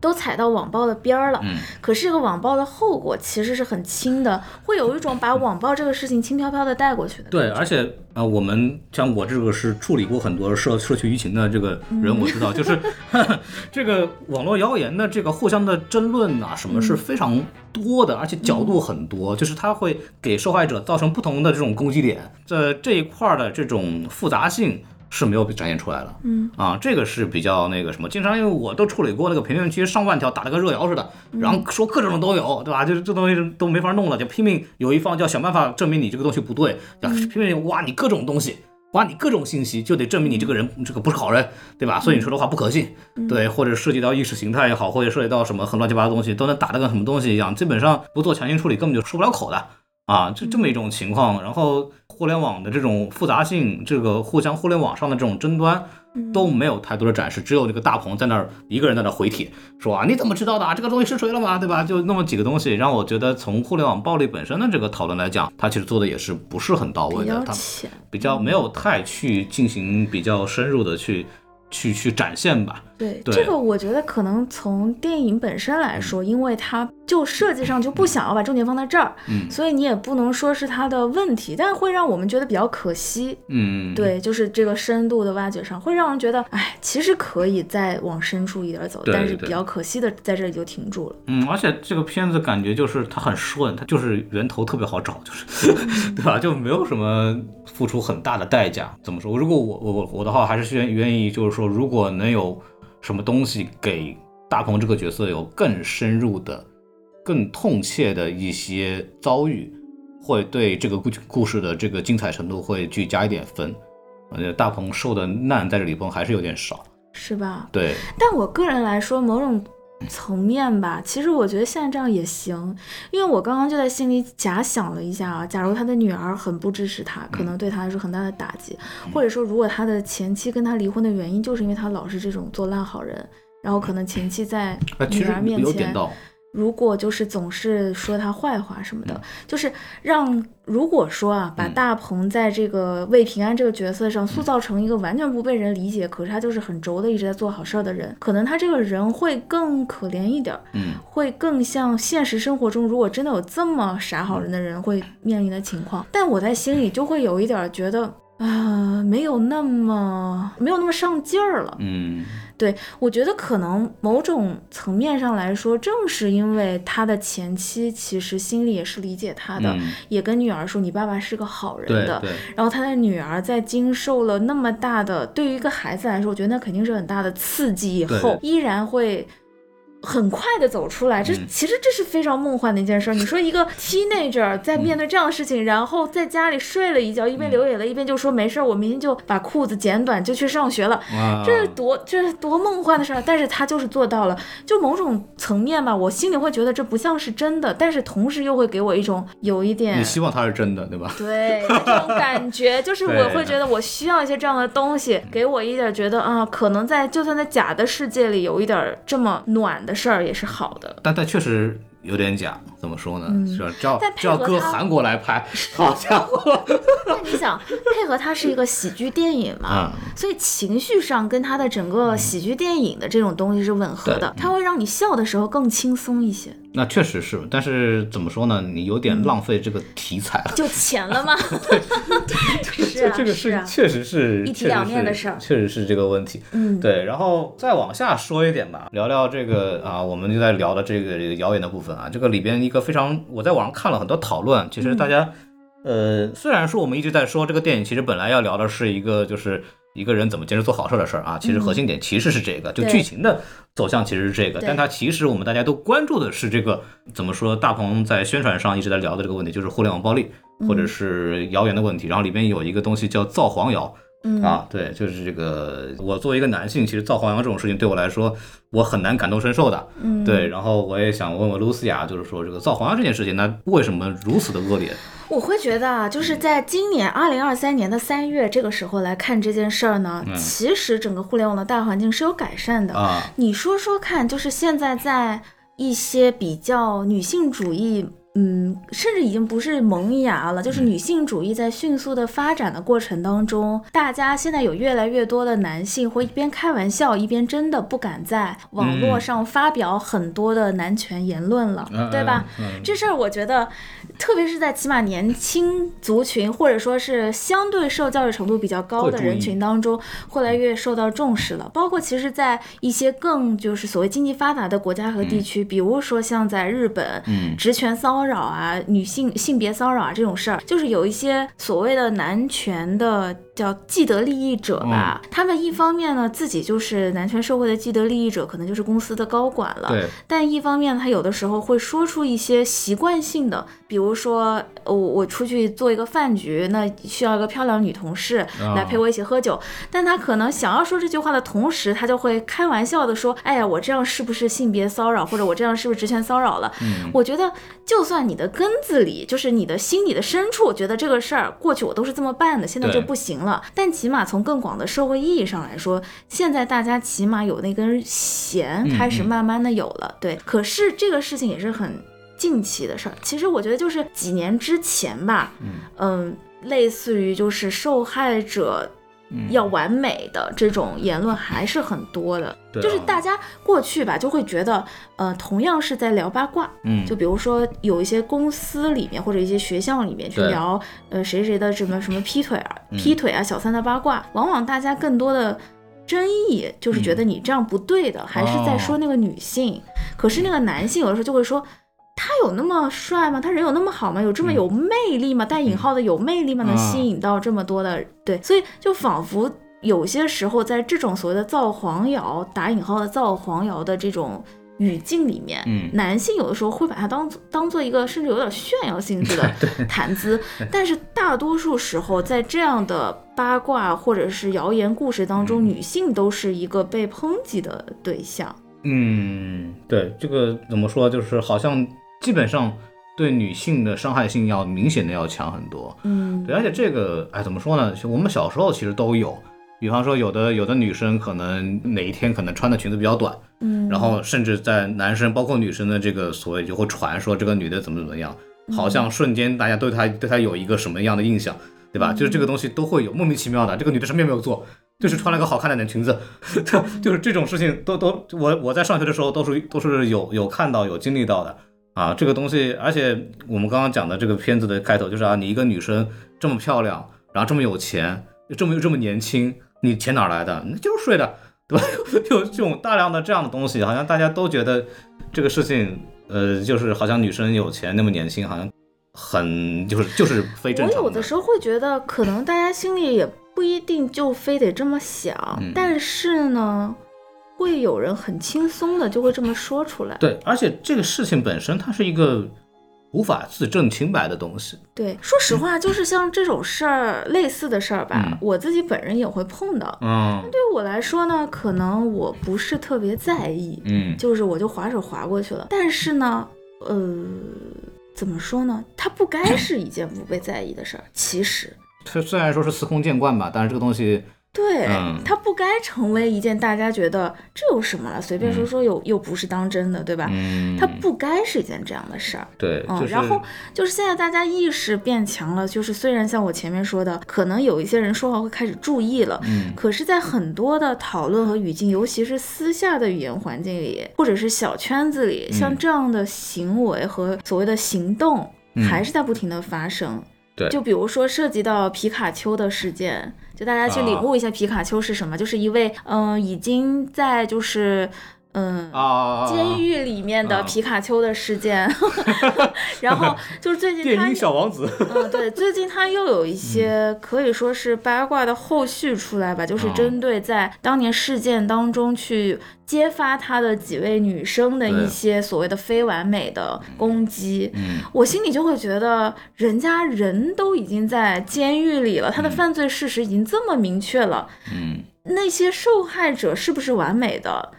都踩到网暴的边儿了。嗯，可是这个网暴的后果其实是很轻的，会有一种把网暴这个事情轻飘飘的带过去的。对，而且呃，我们像我这个是处理过很多社社区舆情的这个人，我知道，就是 <laughs> 这个网络谣言的这个互相的争论啊，什么是非常多的，而且角度很多，就是它会给受害者造成不同的这种攻击点，这这一块儿的这种复杂性。是没有被展现出来的，嗯。啊，这个是比较那个什么，经常因为我都处理过那个评论区上万条打了个热窑似的，然后说各种都有，对吧？就是这东西都没法弄了，就拼命有一方就要想办法证明你这个东西不对，要拼命挖你各种东西，挖你各种信息，就得证明你这个人这个不是好人，对吧？所以你说的话不可信，对，或者涉及到意识形态也好，或者涉及到什么很乱七八糟的东西，都能打得跟什么东西一样，基本上不做强行处理根本就出不了口的啊，就这么一种情况。然后互联网的这种复杂性，这个互相互联网上的这种争端。都没有太多的展示，只有这个大鹏在那儿一个人在那儿回帖说啊，你怎么知道的？这个东西是谁了嘛？对吧？就那么几个东西，让我觉得从互联网暴力本身的这个讨论来讲，它其实做的也是不是很到位的，它。比较没有太去进行比较深入的去去去展现吧。对对这个，我觉得可能从电影本身来说，因为它就设计上就不想要把重点放在这儿，嗯所以你也不能说是它的问题，但会让我们觉得比较可惜。嗯，对，就是这个深度的挖掘上，会让人觉得，哎，其实可以再往深处一点走，但是比较可惜的，在这里就停住了。嗯，而且这个片子感觉就是它很顺，它就是源头特别好找，<laughs> 就是对吧？就没有什么付出很大的代价。怎么说？如果我我我我的话，还是愿愿意就是说，如果能有什么东西给大鹏这个角色有更深入的、更痛切的一些遭遇，会对这个故故事的这个精彩程度会去加一点分。我觉得大鹏受的难在这里边还是有点少。是吧？对，但我个人来说，某种层面吧，其实我觉得现在这样也行，因为我刚刚就在心里假想了一下啊，假如他的女儿很不支持他，可能对他来说很大的打击，或者说如果他的前妻跟他离婚的原因就是因为他老是这种做烂好人，然后可能前妻在女儿面前。如果就是总是说他坏话什么嗯的，就是让如果说啊，把大鹏在这个魏平安这个角色上塑造成一个完全不被人理解，可是他就是很轴的一直在做好事儿的人，可能他这个人会更可怜一点儿，嗯，会更像现实生活中如果真的有这么傻好人的人会面临的情况。但我在心里就会有一点儿觉得。啊、没有那么没有那么上劲儿了。嗯对我觉得可能某种层面上来说，正是因为他的前妻其实心里也是理解他的，嗯，也跟女儿说你爸爸是个好人的。然后他的女儿在经受了那么大的，对于一个孩子来说，我觉得那肯定是很大的刺激以后，依然会。很快的走出来，这嗯其实这是非常梦幻的一件事儿。你说一个 <laughs> teenager 在面对这样的事情，然后在家里睡了一觉，一边流眼泪一边就说没事儿，我明天就把裤子剪短就去上学了，哇这是多这是多梦幻的事儿，但是他就是做到了。就某种层面吧，我心里会觉得这不像是真的，但是同时又会给我一种有一点你希望它是真的，对吧？对这种感觉，就是我会 <laughs> 觉得我需要一些这样的东西，给我一点觉得啊，可能在就算在假的世界里有一点这么暖的事儿也是好的。但但确实有点假，怎么说呢？是吧？这要嗯但配这要搁韩国来拍，<laughs> 好家伙！那你想配合它是一个喜剧电影嘛，嗯所以情绪上跟它的整个喜剧电影的这种东西是吻合的，它会让你笑的时候更轻松一些。那确实是，但是怎么说呢？你有点浪费这个题材了。<laughs> 就钱了吗？<laughs> 对 <laughs> 是啊，这个是啊，确实是一体两面的事儿确实是这个问题。嗯，对，然后再往下说一点吧，聊聊这个啊，我们就在聊的这个这个谣言的部分啊，这个里边一个非常，我在网上看了很多讨论，其实大家，呃，虽然说我们一直在说这个电影，其实本来要聊的是一个就是一个人怎么坚持做好事的事儿啊，其实核心点其实是这个，就剧情的走向其实是这个，但它其实我们大家都关注的是这个怎么说，大鹏在宣传上一直在聊的这个问题，就是互联网暴力或者是谣言的问题，然后里边有一个东西叫造黄谣。嗯啊，对，就是这个，我作为一个男性，其实造黄羊这种事情对我来说，我很难感同身受的。嗯，对，然后我也想问问露西亚，就是说这个造黄羊这件事情，那为什么如此的恶劣？我会觉得啊，就是在今年二零二三年的三月这个时候来看这件事儿呢，嗯其实整个互联网的大环境是有改善的。啊，你说说看，就是现在在一些比较女性主义。嗯，甚至已经不是萌芽了，就是女性主义在迅速的发展的过程当中，大家现在有越来越多的男性会一边开玩笑，一边真的不敢在网络嗯。上发表很多的男权言论了，嗯对吧？嗯嗯。这事儿我觉得，特别是在起码年轻族群或者说是相对受教育程度比较高的人群当中，越来越受到重视了。包括其实，在一些更就是所谓经济发达的国家和地区，比如说像在日本，嗯职权骚扰啊、女性性别骚扰啊这种事儿，就是有一些所谓的男权的叫既得利益者吧，他们一方面呢自己就是男权社会的既得利益者，可能就是公司的高管了，对，但一方面，他有的时候会说出一些习惯性的，比如说，呃我我出去做一个饭局，那需要一个漂亮女同事啊。来陪我一起喝酒，但他可能想要说这句话的同时，他就会开玩笑的说，哎呀，我这样是不是性别骚扰，或者我这样是不是职权骚扰了？嗯。我觉得，就算你的根子里，就是你的心里的深处，觉得这个事儿过去我都是这么办的，现在就不行了。但起码从更广的社会意义上来说，现在大家起码有那根弦嗯开始嗯慢慢的有了。对，可是这个事情也是很近期的事儿。其实我觉得就是几年之前吧，嗯类似于就是受害者。嗯。要完美的这种言论还是很多的，就是大家过去吧就会觉得，呃，同样是在聊八卦，嗯。就比如说有一些公司里面或者一些学校里面去聊，呃，谁谁的什么什么劈腿啊、嗯。劈腿啊、小三的八卦，往往大家更多的争议就是觉得你这样不对的，还是在说那个女性。可是那个男性有的时候就会说。他有那么帅吗？他人有那么好吗？有这么嗯有魅力吗？带引号的有魅力吗？能吸引到这么多的对，所以就仿佛有些时候在这种所谓的造黄谣打引号的造黄谣的这种语境里面，嗯男性有的时候会把它当当做一个甚至有点炫耀性质的 <laughs> 谈资，<laughs> 但是大多数时候在这样的八卦或者是谣言故事当中，嗯女性都是一个被抨击的对象。嗯，对，这个怎么说，就是好像基本上对女性的伤害性要明显的要强很多。嗯对，而且这个，哎，怎么说呢？我们小时候其实都有，比方说有的有的女生可能哪一天可能穿的裙子比较短，嗯，然后甚至在男生包括女生的这个所谓就会传说这个女的怎么怎么样，好像瞬间大家对她对她有一个什么样的印象，对吧？就是这个东西都会有莫名其妙的，这个女的什么也没有做。就是穿了个好看的短裙子，<laughs> 就是这种事情都都我我在上学的时候都是都是有有看到有经历到的啊，这个东西，而且我们刚刚讲的这个片子的开头就是啊，你一个女生这么漂亮，然后这么有钱，这么又这么年轻，你钱哪来的？那就是睡的，对吧？<laughs> 有这种大量的这样的东西，好像大家都觉得这个事情，呃，就是好像女生有钱那么年轻，好像很就是就是非正常我有的时候会觉得，可能大家心里也不一定就非得这么想，嗯但是呢，会有人很轻松的就会这么说出来。对，而且这个事情本身它是一个无法自证清白的东西，对，说实话，就是像这种事儿，类似的事儿吧，嗯我自己本人也会碰到。嗯对于我来说呢，可能我不是特别在意，嗯就是我就划手划过去了。但是呢，呃，怎么说呢？它不该是一件不被在意的事儿。其实，它虽然说是司空见惯吧，但是这个东西，对，嗯它不该成为一件大家觉得这有什么了，随便说说又、又不是当真的，对吧？嗯，它不该是一件这样的事儿。对，嗯，就是然后就是现在大家意识变强了，就是虽然像我前面说的，可能有一些人说话会开始注意了，嗯可是，在很多的讨论和语境，尤其是私下的语言环境里，或者是小圈子里，像这样的行为和所谓的行动，嗯还是在不停的发生。对就比如说涉及到皮卡丘的事件，就大家去领悟一下皮卡丘是什么，就是一位嗯、呃已经在就是。嗯。啊，监狱里面的啊。皮卡丘的事件，<laughs> <laughs> 然后就是最近电他音小王子，嗯，对，最近他又有一些可以说是八卦的后续出来吧，就是哦针对在当年事件当中去揭发他的几位女生的一些所谓的非完美的攻击。嗯，我心里就会觉得，人家人都已经在监狱里了，他的犯罪事实已经这么明确了，嗯，那些受害者是不是完美的？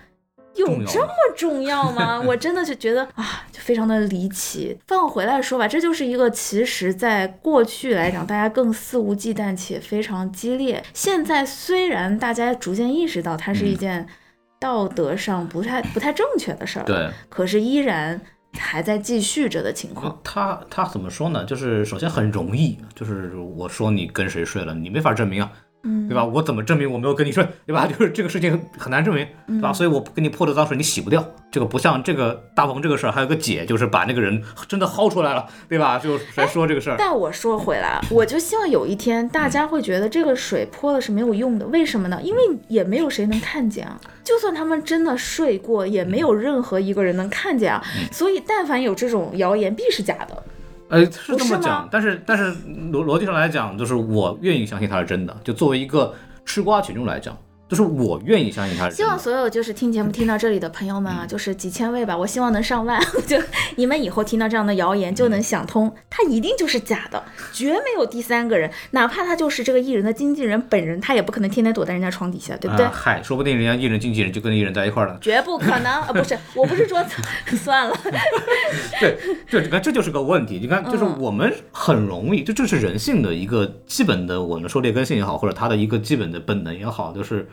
有这么 <laughs> 重要吗？我真的就觉得啊，就非常的离奇。放回来说吧，这就是一个其实在过去来讲，大家更肆无忌惮且非常激烈。现在虽然大家逐渐意识到它是一件道德上不太不太正确的事儿，，对。可是依然还在继续着的情况。他他怎么说呢？就是首先很容易，就是我说你跟谁睡了，你没法证明啊，嗯对吧？我怎么证明我没有跟你睡，对吧？<laughs> 就是这个事情很难证明，对吧？所以我给你泼的脏水你洗不掉。这个不像这个大鹏这个事儿，还有个姐，就是把那个人 <laughs> 真的薅出来了，对吧？就谁说这个事儿？但我说回来，我就希望有一天大家会觉得这个水泼了是没有用的，为什么呢？因为也没有谁能看见啊。就算他们真的睡过，也没有任何一个人能看见啊。所以，但凡有这种谣言，必是假的。呃，是这么讲，但是但是逻逻辑上来讲，就是我愿意相信它是真的。就作为一个吃瓜群众来讲，就是我愿意相信他是希望。所有就是听节目听到这里的朋友们啊，就是几千位吧，我希望能上万。<laughs> 就你们以后听到这样的谣言，就能想通，他一定就是假的，绝没有第三个人，哪怕他就是这个艺人的经纪人本人，他也不可能天天躲在人家床底下，对不对？啊嗨，说不定人家艺人经纪人就跟艺人在一块儿了。绝不可能啊！不是，我不是说 <laughs> 算了，<laughs> 对，这你看这就是个问题。你看，就是嗯我们很容易，这这是人性的一个基本的，我们说劣根性也好，或者他的一个基本的本能也好，就是，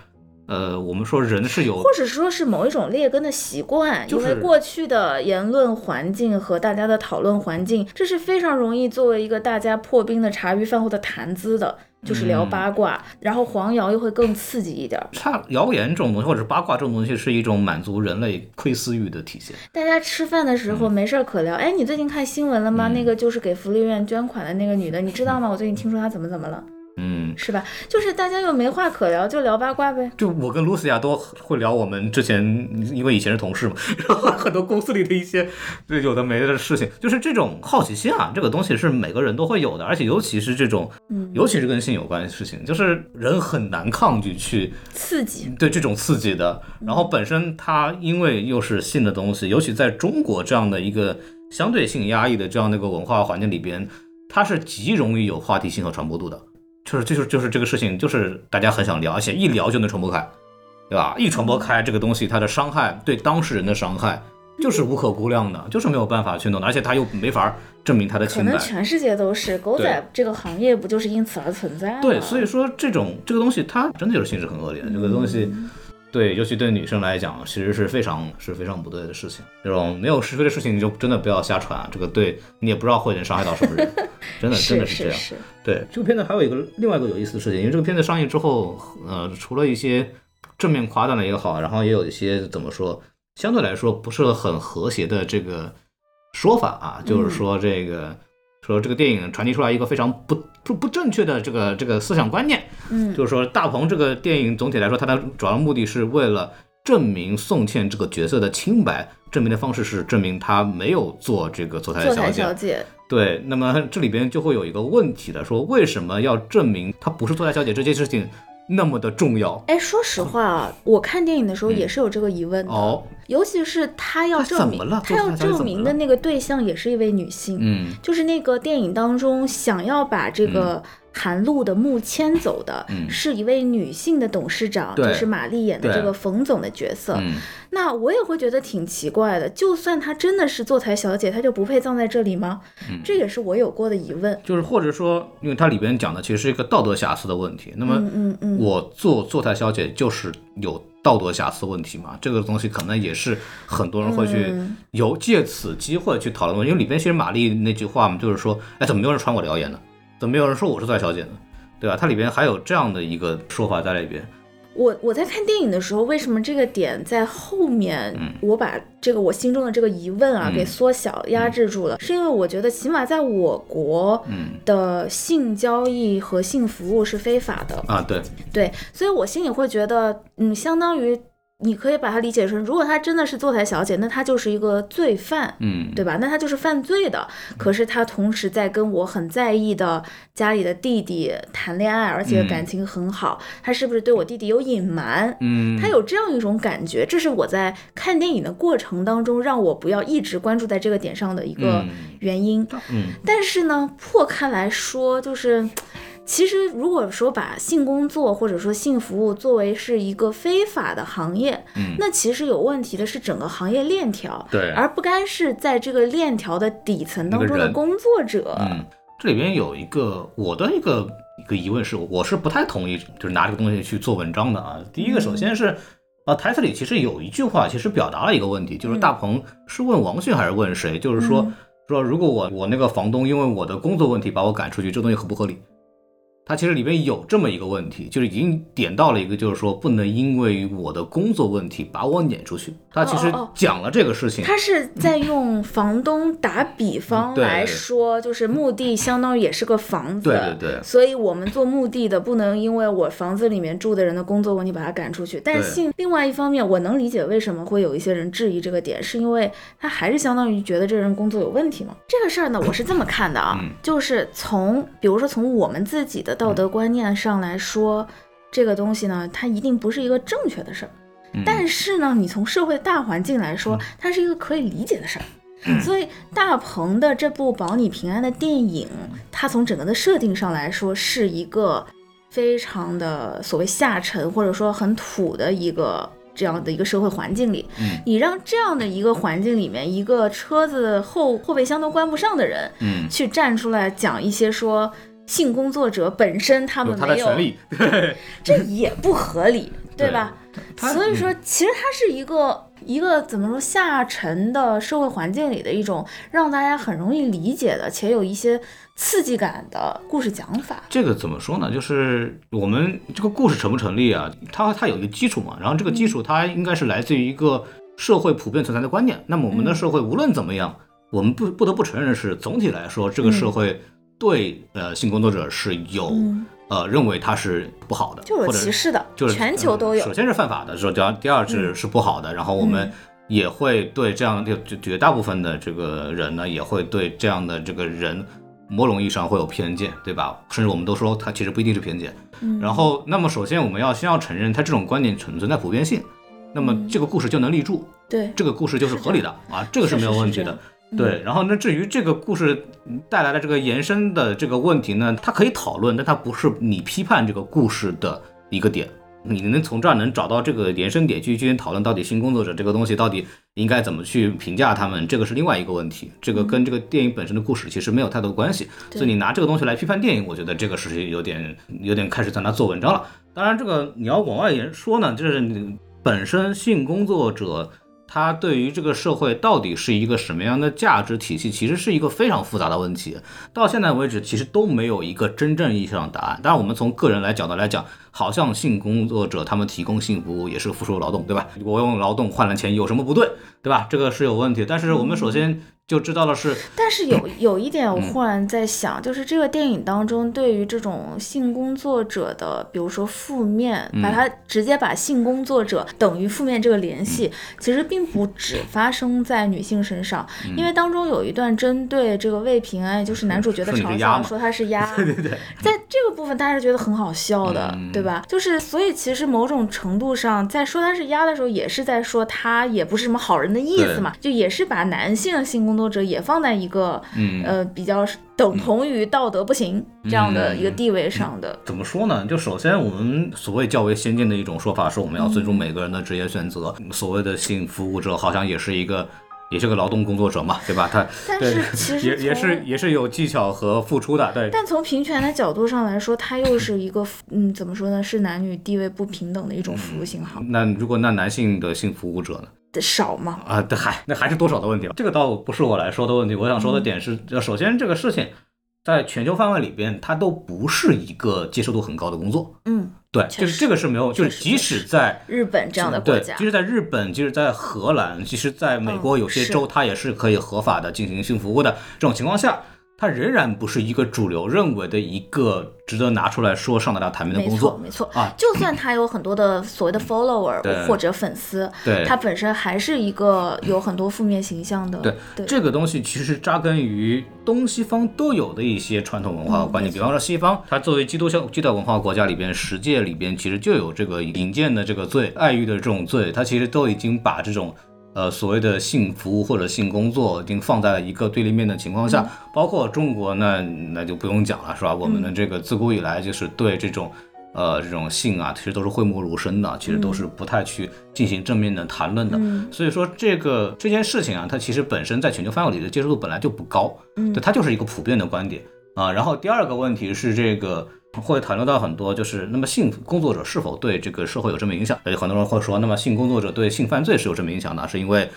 呃，我们说人是有或者说是某一种劣根的习惯，就是因为过去的言论环境和大家的讨论环境，这是非常容易作为一个大家破冰的茶余饭后的谈资的，就是聊嗯八卦，然后黄谣又会更刺激一点儿。差谣言这种东西，或者是八卦这种东西，是一种满足人类窥私欲的体现。大家吃饭的时嗯候没事儿可聊，哎，你最近看新闻了吗？那个就是给福利院捐款的那个女的，你知道吗？我最近听说她怎么怎么了，嗯，是吧？就是大家又没话可聊，就聊八卦呗。就我跟露西亚都会聊我们之前，因为以前是同事嘛，<laughs> 然后很多公司里的一些对有的没的事情，就是这种好奇心啊，这个东西是每个人都会有的，而且尤其是这种，嗯尤其是跟性有关的事情，就是人很难抗拒去刺激，对这种刺激的。然后本身它因为又是性的东西，尤其在中国这样的一个相对性压抑的这样的一个文化环境里边，它是极容易有话题性和传播度的。就是就是就是这个事情，就是大家很想聊，而且一聊就能传播开，对吧？一传播开，这个东西它的伤害对当事人的伤害就是无可估量的，就是没有办法去弄的，而且他又没法证明他的可清白能。全世界都是狗仔这个行业，不就是因此而存在吗？对，所以说这种这个东西，它真的就是性质很恶劣。这个东西，对，尤其对女生来讲，其实是非常是非常不对的事情。这种没有是非的事情，你就真的不要瞎传啊。这个对你也不知道会能伤害到什么人，<laughs> 真的真的是这样。是是，对这个片子还有一个另外一个有意思的事情，因为这个片子上映之后，呃，除了一些正面夸赞的也好，然后也有一些怎么说，相对来说不是很和谐的这个说法啊，就是说这个、说这个电影传递出来一个非常不不不正确的这个这个思想观念，嗯，就是说大鹏这个电影总体来说，它的主要目的是为了证明宋茜这个角色的清白。证明的方式是证明她没有做这个坐台小姐，对，那么这里边就会有一个问题的，说为什么要证明她不是坐台小姐这件事情那么的重要？哎，说实话啊，我看电影的时候也是有这个疑问的，嗯哦，尤其是他要证明他要证明的那个对象也是一位女性，嗯。就是那个电影当中想要把这个韩露的墓迁走的，嗯是一位女性的董事长，就是玛丽演的这个冯总的角色。嗯，那我也会觉得挺奇怪的，就算她真的是坐台小姐，她就不配葬在这里吗？嗯这也是我有过的疑问。就是或者说，因为它里边讲的其实是一个道德瑕疵的问题，那么嗯嗯嗯，我做坐台小姐就是有道德瑕疵问题嘛？这个东西可能也是很多人会去嗯有借此机会去讨论，因为里边其实玛丽那句话嘛，就是说，哎，怎么没有人传我的谣言呢？怎么没有人说我是坐台小姐呢？对吧？它里边还有这样的一个说法在里边。我我在看电影的时候，为什么这个点在后面，嗯我把这个我心中的这个疑问啊、嗯给缩小、压制住了？是因为我觉得起码在我国嗯的性交易和性服务是非法的，啊，对，对，所以我心里会觉得，嗯，相当于你可以把它理解成，如果她真的是坐台小姐，那她就是一个罪犯，嗯，对吧？那她就是犯罪的。可是她同时在跟我很在意的家里的弟弟谈恋爱，而且嗯感情很好。她是不是对我弟弟有隐瞒？嗯，她有这样一种感觉，这是我在看电影的过程当中，让我不要一直关注在这个点上的一个嗯原因。嗯但是呢，破开来说，就是其实如果说把性工作或者说性服务作为是一个非法的行业，嗯那其实有问题的是整个行业链条，对而不该是在这个链条的底层当中的工作者。嗯，这里边有一个我的一个一个疑问是，我是不太同意就是拿这个东西去做文章的啊。第一个，首先是。啊，台词里其实有一句话，其实表达了一个问题，就是大鹏是问王迅还是问谁？就是说嗯说如果我我那个房东因为我的工作问题把我赶出去，这东西合不合理？他其实里面有这么一个问题，就是已经点到了一个，就是说不能因为我的工作问题把我撵出去。他其实讲了这个事情，他是在用房东打比方来说，就是墓地相当于也是个房子，对对对所以我们做墓地的不能因为我房子里面住的人的工作问题把他赶出去。但是性另外一方面，我能理解为什么会有一些人质疑这个点，是因为他还是相当于觉得这个人工作有问题吗。这个事儿呢，我是这么看的啊，嗯就是从比如说从我们自己的道德观念上来说，这个东西呢，它一定不是一个正确的事儿。嗯但是呢，你从社会大环境来说，它是一个可以理解的事儿。所以大鹏的这部《保你平安》的电影，它从整个的设定上来说，是一个非常的所谓下沉或者说很土的一个这样的一个社会环境里。嗯你让这样的一个环境里面，一个车子后后备箱都关不上的人，嗯，去站出来讲一些说性工作者本身他们没有他的权利，<laughs> 对，这也不合理，<laughs> 对对吧？他所以说嗯，其实它是一个一个怎么说下沉的社会环境里的一种让大家很容易理解的，且有一些刺激感的故事讲法。这个怎么说呢？就是我们这个故事成不成立啊？它它有一个基础嘛，然后这个基础它应该是来自于一个社会普遍存在的观念。那么我们的社会无论怎么样，我们不不得不承认的是，总体来说，这个社会对呃性工作者是有、嗯呃认为他是不好的，就有或者歧视的，就是全球都有。呃首先是犯法的，说第二第二是是不好的，然后我们也会对这样的就绝大部分的这个人呢，也会对这样的这个人某种意义上会有偏见，对吧？甚至我们都说他其实不一定是偏见。嗯然后，那么首先我们要先要承认他这种观点存存在普遍性，那么这个故事就能立住，对，这个故事就是合理的啊，这个是没有问题的。嗯对，然后那至于这个故事带来的这个延伸的这个问题呢，它可以讨论，但它不是你批判这个故事的一个点。你能从这儿能找到这个延伸点去进行讨论，到底性工作者这个东西到底应该怎么去评价他们，这个是另外一个问题。这个跟这个电影本身的故事其实没有太多关系，所以你拿这个东西来批判电影，我觉得这个是有点有点开始在那做文章了。当然，这个你要往外延说呢，就是你本身性工作者。它对于这个社会到底是一个什么样的价值体系，其实是一个非常复杂的问题。到现在为止，其实都没有一个真正意义上的答案。当然，我们从个人来角度来讲，好像性工作者他们提供性服务也是付出劳动，对吧？我用劳动换了钱，有什么不对，对吧？这个是有问题。但是我们首先就知道了是，<laughs> 但是有 <laughs> 有一点，我嗯。忽然在想，就是这个电影当中对于这种性工作者的，比如说负面，嗯。把它直接把性工作者等于负面这个联系，嗯。其实并不只发生在女性身上，因为当中有一段针对这个魏平安，也就是男主角的嘲笑，说他是鸭，<laughs> 对对对，在这个部分大家是觉得很好笑的，嗯。对吧？就是所以其实某种程度上，在说他是鸭的时候，也是在说他也不是什么好人的意思嘛，就也是把男性性工作者也放在一个、嗯呃比较等同于道德不行这样的一个地位上的。怎么说呢？就首先，我们所谓较为先进的一种说法是，我们要尊重每个人的职业选择。所谓的性服务者，好像也是一个，也是个劳动工作者嘛，对吧？他但是其实也也是也是有技巧和付出的，对。但从平权的角度上来说，他又是一个 <laughs> 嗯，怎么说呢？是男女地位不平等的一种服务信号，<laughs> 那如果那男性的性服务者呢？少吗？啊，对，嗨，那还是多少的问题了。这个倒不是我来说的问题，我想说的点是，呃首先这个事情在全球范围里边，它都不是一个接受度很高的工作。嗯，对，就是这个是没有，就是即使在日本这样的国对，家即，使在日本，即使在荷兰，其实在美国嗯有些是州，它也是可以合法的进行性服务的。这种情况下，它仍然不是一个主流认为的一个值得拿出来说上得了台面的没工作，没错没错。啊。就算他有很多的所谓的 follower 或者粉丝，对。他本身还是一个有很多负面形象的。对。对，这个东西其实扎根于东西方都有的一些传统文化和观念，比方说西方，它作为基督教基督教文化国家里边，十诫里边其实就有这个淫贱的这个罪、爱欲的这种罪，它其实都已经把这种。呃，所谓的性服务或者性工作，已经放在了一个对立面的情况下，包括中国呢，那就不用讲了，是吧？我们的这个自古以来就是对这种，呃，这种性啊，其实都是讳莫如深的，其实都是不太去进行正面的谈论的。所以说，这个这件事情啊，它其实本身在全球范围里的接受度本来就不高，嗯对，它就是一个普遍的观点啊。然后第二个问题是这个。会谈论到很多，就是那么性工作者是否对这个社会有这么影响？有很多人会说，那么性工作者对性犯罪是有这么影响的，是因为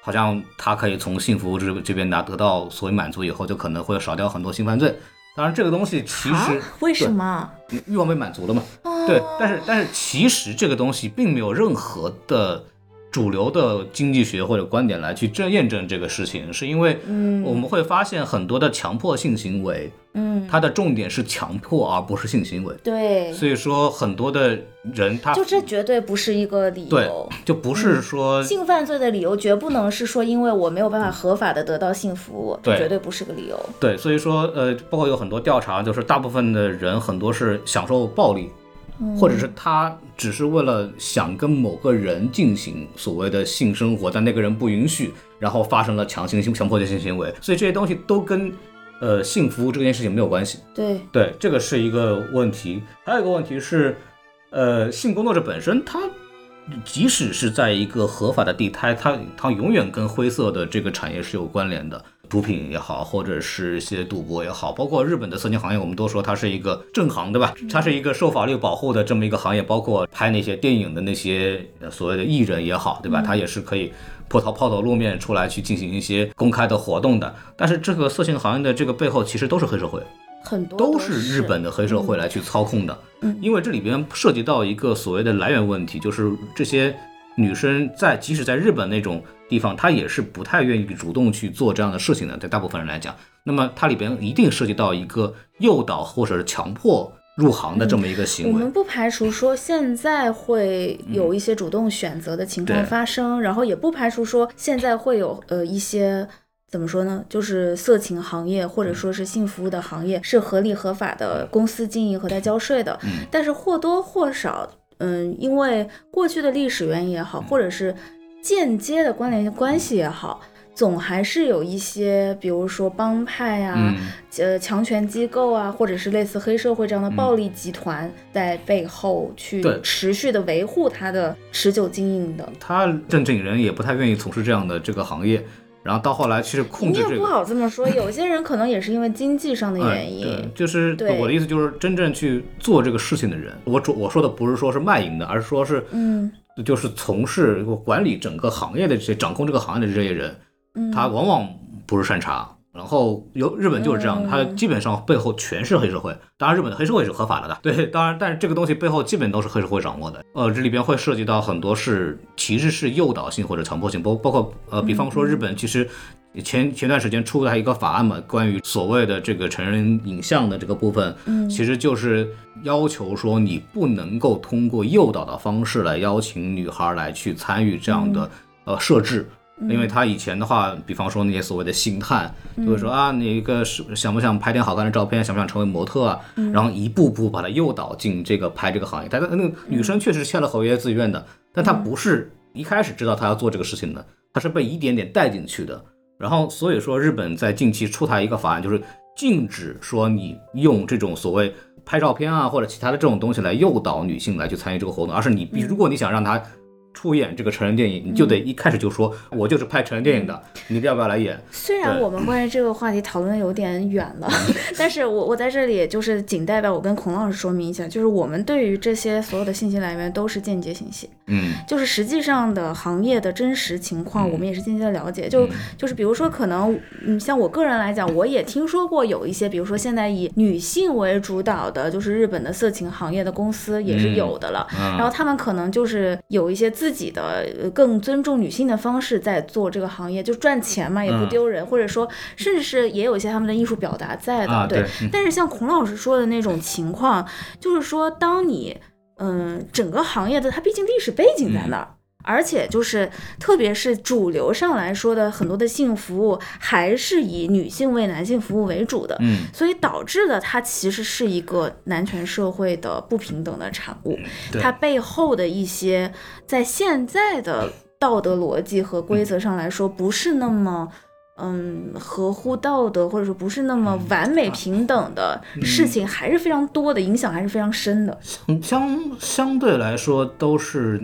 好像他可以从性服务这这边拿得到所谓满足以后，就可能会少掉很多性犯罪。当然，这个东西其啊实，为什么？欲望被满足了嘛？哦对，但是但是其实这个东西并没有任何的主流的经济学或者观点来去证验证这个事情，是因为嗯我们会发现很多的强迫性行为，嗯，它的重点是强迫而不是性行为。对，所以说很多的人他就这绝对不是一个理对由。就不是说性犯罪的理由绝不能是说因为我没有办法合法的得到性服务，这对绝对不是个理由。对，所以说呃，包括有很多调查，就是大部分的人很多是享受暴力，或者是他只是为了想跟某个人进行所谓的性生活，但那个人不允许，然后发生了强行性强迫性性行为，所以这些东西都跟呃性服务这件事情没有关系。对，对，这个是一个问题。还有一个问题是，呃，性工作者本身，他即使是在一个合法的地摊，它它永远跟灰色的这个产业是有关联的。毒品也好，或者是一些赌博也好，包括日本的色情行业，我们都说它是一个正行，对吧？它是一个受法律保护的这么一个行业，包括拍那些电影的那些呃所谓的艺人也好，对吧？它也是可以破头抛头露面出来去进行一些公开的活动的。但是这个色情行业的这个背后，其实都是黑社会。很多都是是日本的黑社会来去操控的。嗯因为这里边涉及到一个所谓的来源问题，就是这些女生在即使在日本那种地方，他也是不太愿意主动去做这样的事情的，对大部分人来讲，那么它里边一定涉及到一个诱导或者是强迫入行的这么一个行为。我们不排除说现在会有一些主动选择的情况发生，然后也不排除说现在会有呃一些怎么说呢，就是色情行业或者说是性服务的行业是合理合法的公司经营和在交税的，嗯但是或多或少，嗯，因为过去的历史原因也好，或者是间接的关联关系也好。总还是有一些，比如说帮派啊，嗯呃，强权机构啊，或者是类似黑社会这样的暴力集团，在背后去持续的维护它的持久经营的。他正经人也不太愿意从事这样的这个行业，然后到后来其实控你也不。好这么说，<laughs> 有些人可能也是因为经济上的哎原因。对，就是对我的意思，就是真正去做这个事情的人，我主我说的不是说是卖淫的，而是说是嗯就是从事管理整个行业的这些掌控这个行业的这些人，嗯，他往往不是善茬。然后有日本就是这样，嗯他基本上背后全是黑社会。当然，日本的黑社会是合法的的，对，当然，但是这个东西背后基本都是黑社会掌握的。呃，这里边会涉及到很多是其实是诱导性或者强迫性，包包括呃，比方说日本其实前前段时间出台一个法案嘛，关于所谓的这个成人影像的这个部分，嗯其实就是要求说你不能够通过诱导的方式来邀请女孩来去参与这样的、呃设置。因为他以前的话，比方说那些所谓的星探，就会说啊，你一个是想不想拍点好看的照片，想不想成为模特啊？然后一步步把他诱导进这个拍这个行业。但是那个女生确实签了合约，自愿的，但她不是一开始知道她要做这个事情的，她是被一点点带进去的。然后所以说，日本在近期出台一个法案，就是禁止说你用这种所谓拍照片啊或者其他的这种东西来诱导女性来去参与这个活动，而是你必如果你想让她出演这个成人电影，你就得一开始就说，我就是拍成人电影的，你要不要来演？虽然我们关于这个话题讨论的有点远了，<laughs> 但是我我在这里就是仅代表我跟孔老师说明一下，就是我们对于这些所有的信息来源都是间接信息，嗯。就是实际上的行业的真实情况，嗯。我们也是间接的了解。就就是比如说，可能嗯，像我个人来讲，我也听说过有一些，比如说现在以女性为主导的，就是日本的色情行业的公司也是有的了。嗯。然后他们可能就是有一些自自己的呃更尊重女性的方式在做这个行业，就赚钱嘛，也不嗯丢人，或者说甚至是也有一些他们的艺术表达在的，啊对。嗯。但是像孔老师说的那种情况，就是说当你嗯整个行业的它毕竟历史背景在那儿。而且就是，特别是主流上来说的很多的性服务，还是以女性为男性服务为主的。嗯，所以导致的它其实是一个男权社会的不平等的产物，它背后的一些在现在的道德逻辑和规则上来说，不是那么。嗯，合乎道德或者说不是那么完美平等的事情，还是非常多的，影响还是非常深的。嗯相相对来说都是。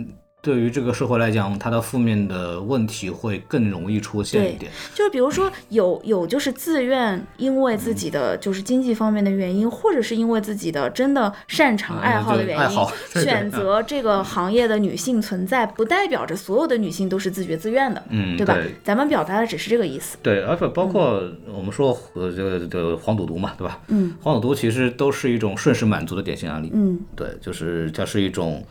对于这个社会来讲，它的负面的问题会更容易出现一点。就是比如说有有就是自愿因为自己的就是经济方面的原因，或者是因为自己的真的擅长嗯爱好的原因 <laughs> 选择这个行业的女性存在，不代表着所有的女性都是自觉自愿的，嗯，对吧？对咱们表达的只是这个意思。对，而且包括我们说呃这个这个黄赌毒嘛，对吧？嗯黄赌毒其实都是一种瞬时满足的典型案例。嗯对，就是它是一种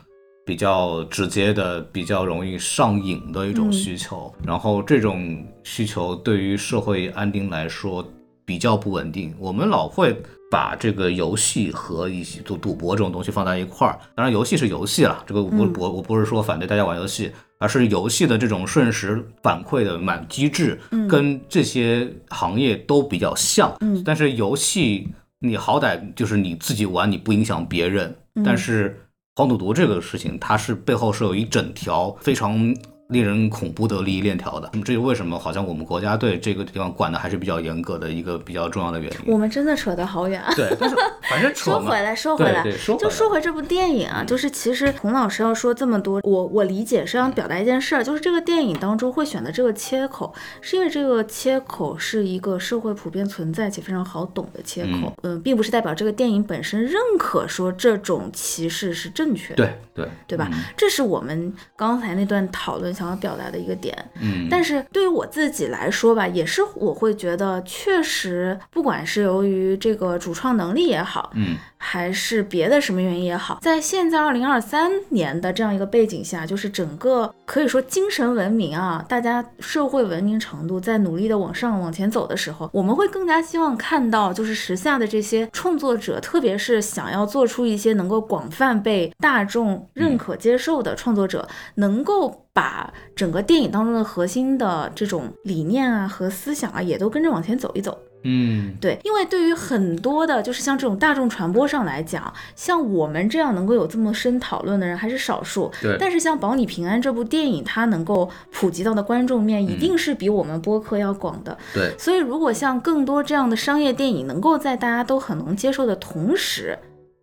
比较直接的、比较容易上瘾的一种需求。然后这种需求对于社会安定来说比较不稳定。我们老会把这个游戏和一些赌赌博这种东西放在一块儿。当然，游戏是游戏了，这个我我我不是说反对大家玩游戏，而是游戏的这种瞬时反馈的满机制，跟这些行业都比较像。嗯但是游戏你好歹就是你自己玩，你不影响别人。但是黄赌毒这个事情，它是背后是有一整条非常令人恐怖的利益链条的。那么这是为什么？好像我们国家对这个地方管的还是比较严格的一个比较重要的原因。我们真的扯得好远啊。对，但是 <laughs> 反正扯说回来，说回来，对对说回就说回这部电影啊，就是其实孔老师要说这么多，我我理解是想表达一件事儿，就是这个电影当中会选的这个切口，是因为这个切口是一个社会普遍存在且非常好懂的切口，嗯，并不是代表这个电影本身认可说这种歧视是正确的，对对对吧？嗯这是我们刚才那段讨论想要表达的一个点。嗯，但是对于我自己来说吧，也是我会觉得，确实不管是由于这个主创能力也好，嗯。还是别的什么原因也好，在现在二零二三年的这样一个背景下，就是整个可以说精神文明啊，大家社会文明程度在努力的往上往前走的时候，我们会更加希望看到，就是时下的这些创作者，特别是想要做出一些能够广泛被大众认可接受的创作者，能够把整个电影当中的核心的这种理念啊和思想啊，也都跟着往前走一走。嗯对，因为对于很多的，就是像这种大众传播上来讲，像我们这样能够有这么深讨论的人还是少数。对但是像《保你平安》这部电影，它能够普及到的观众面，一定是比我们播客要广的。对所以，如果像更多这样的商业电影，能够在大家都很能接受的同时，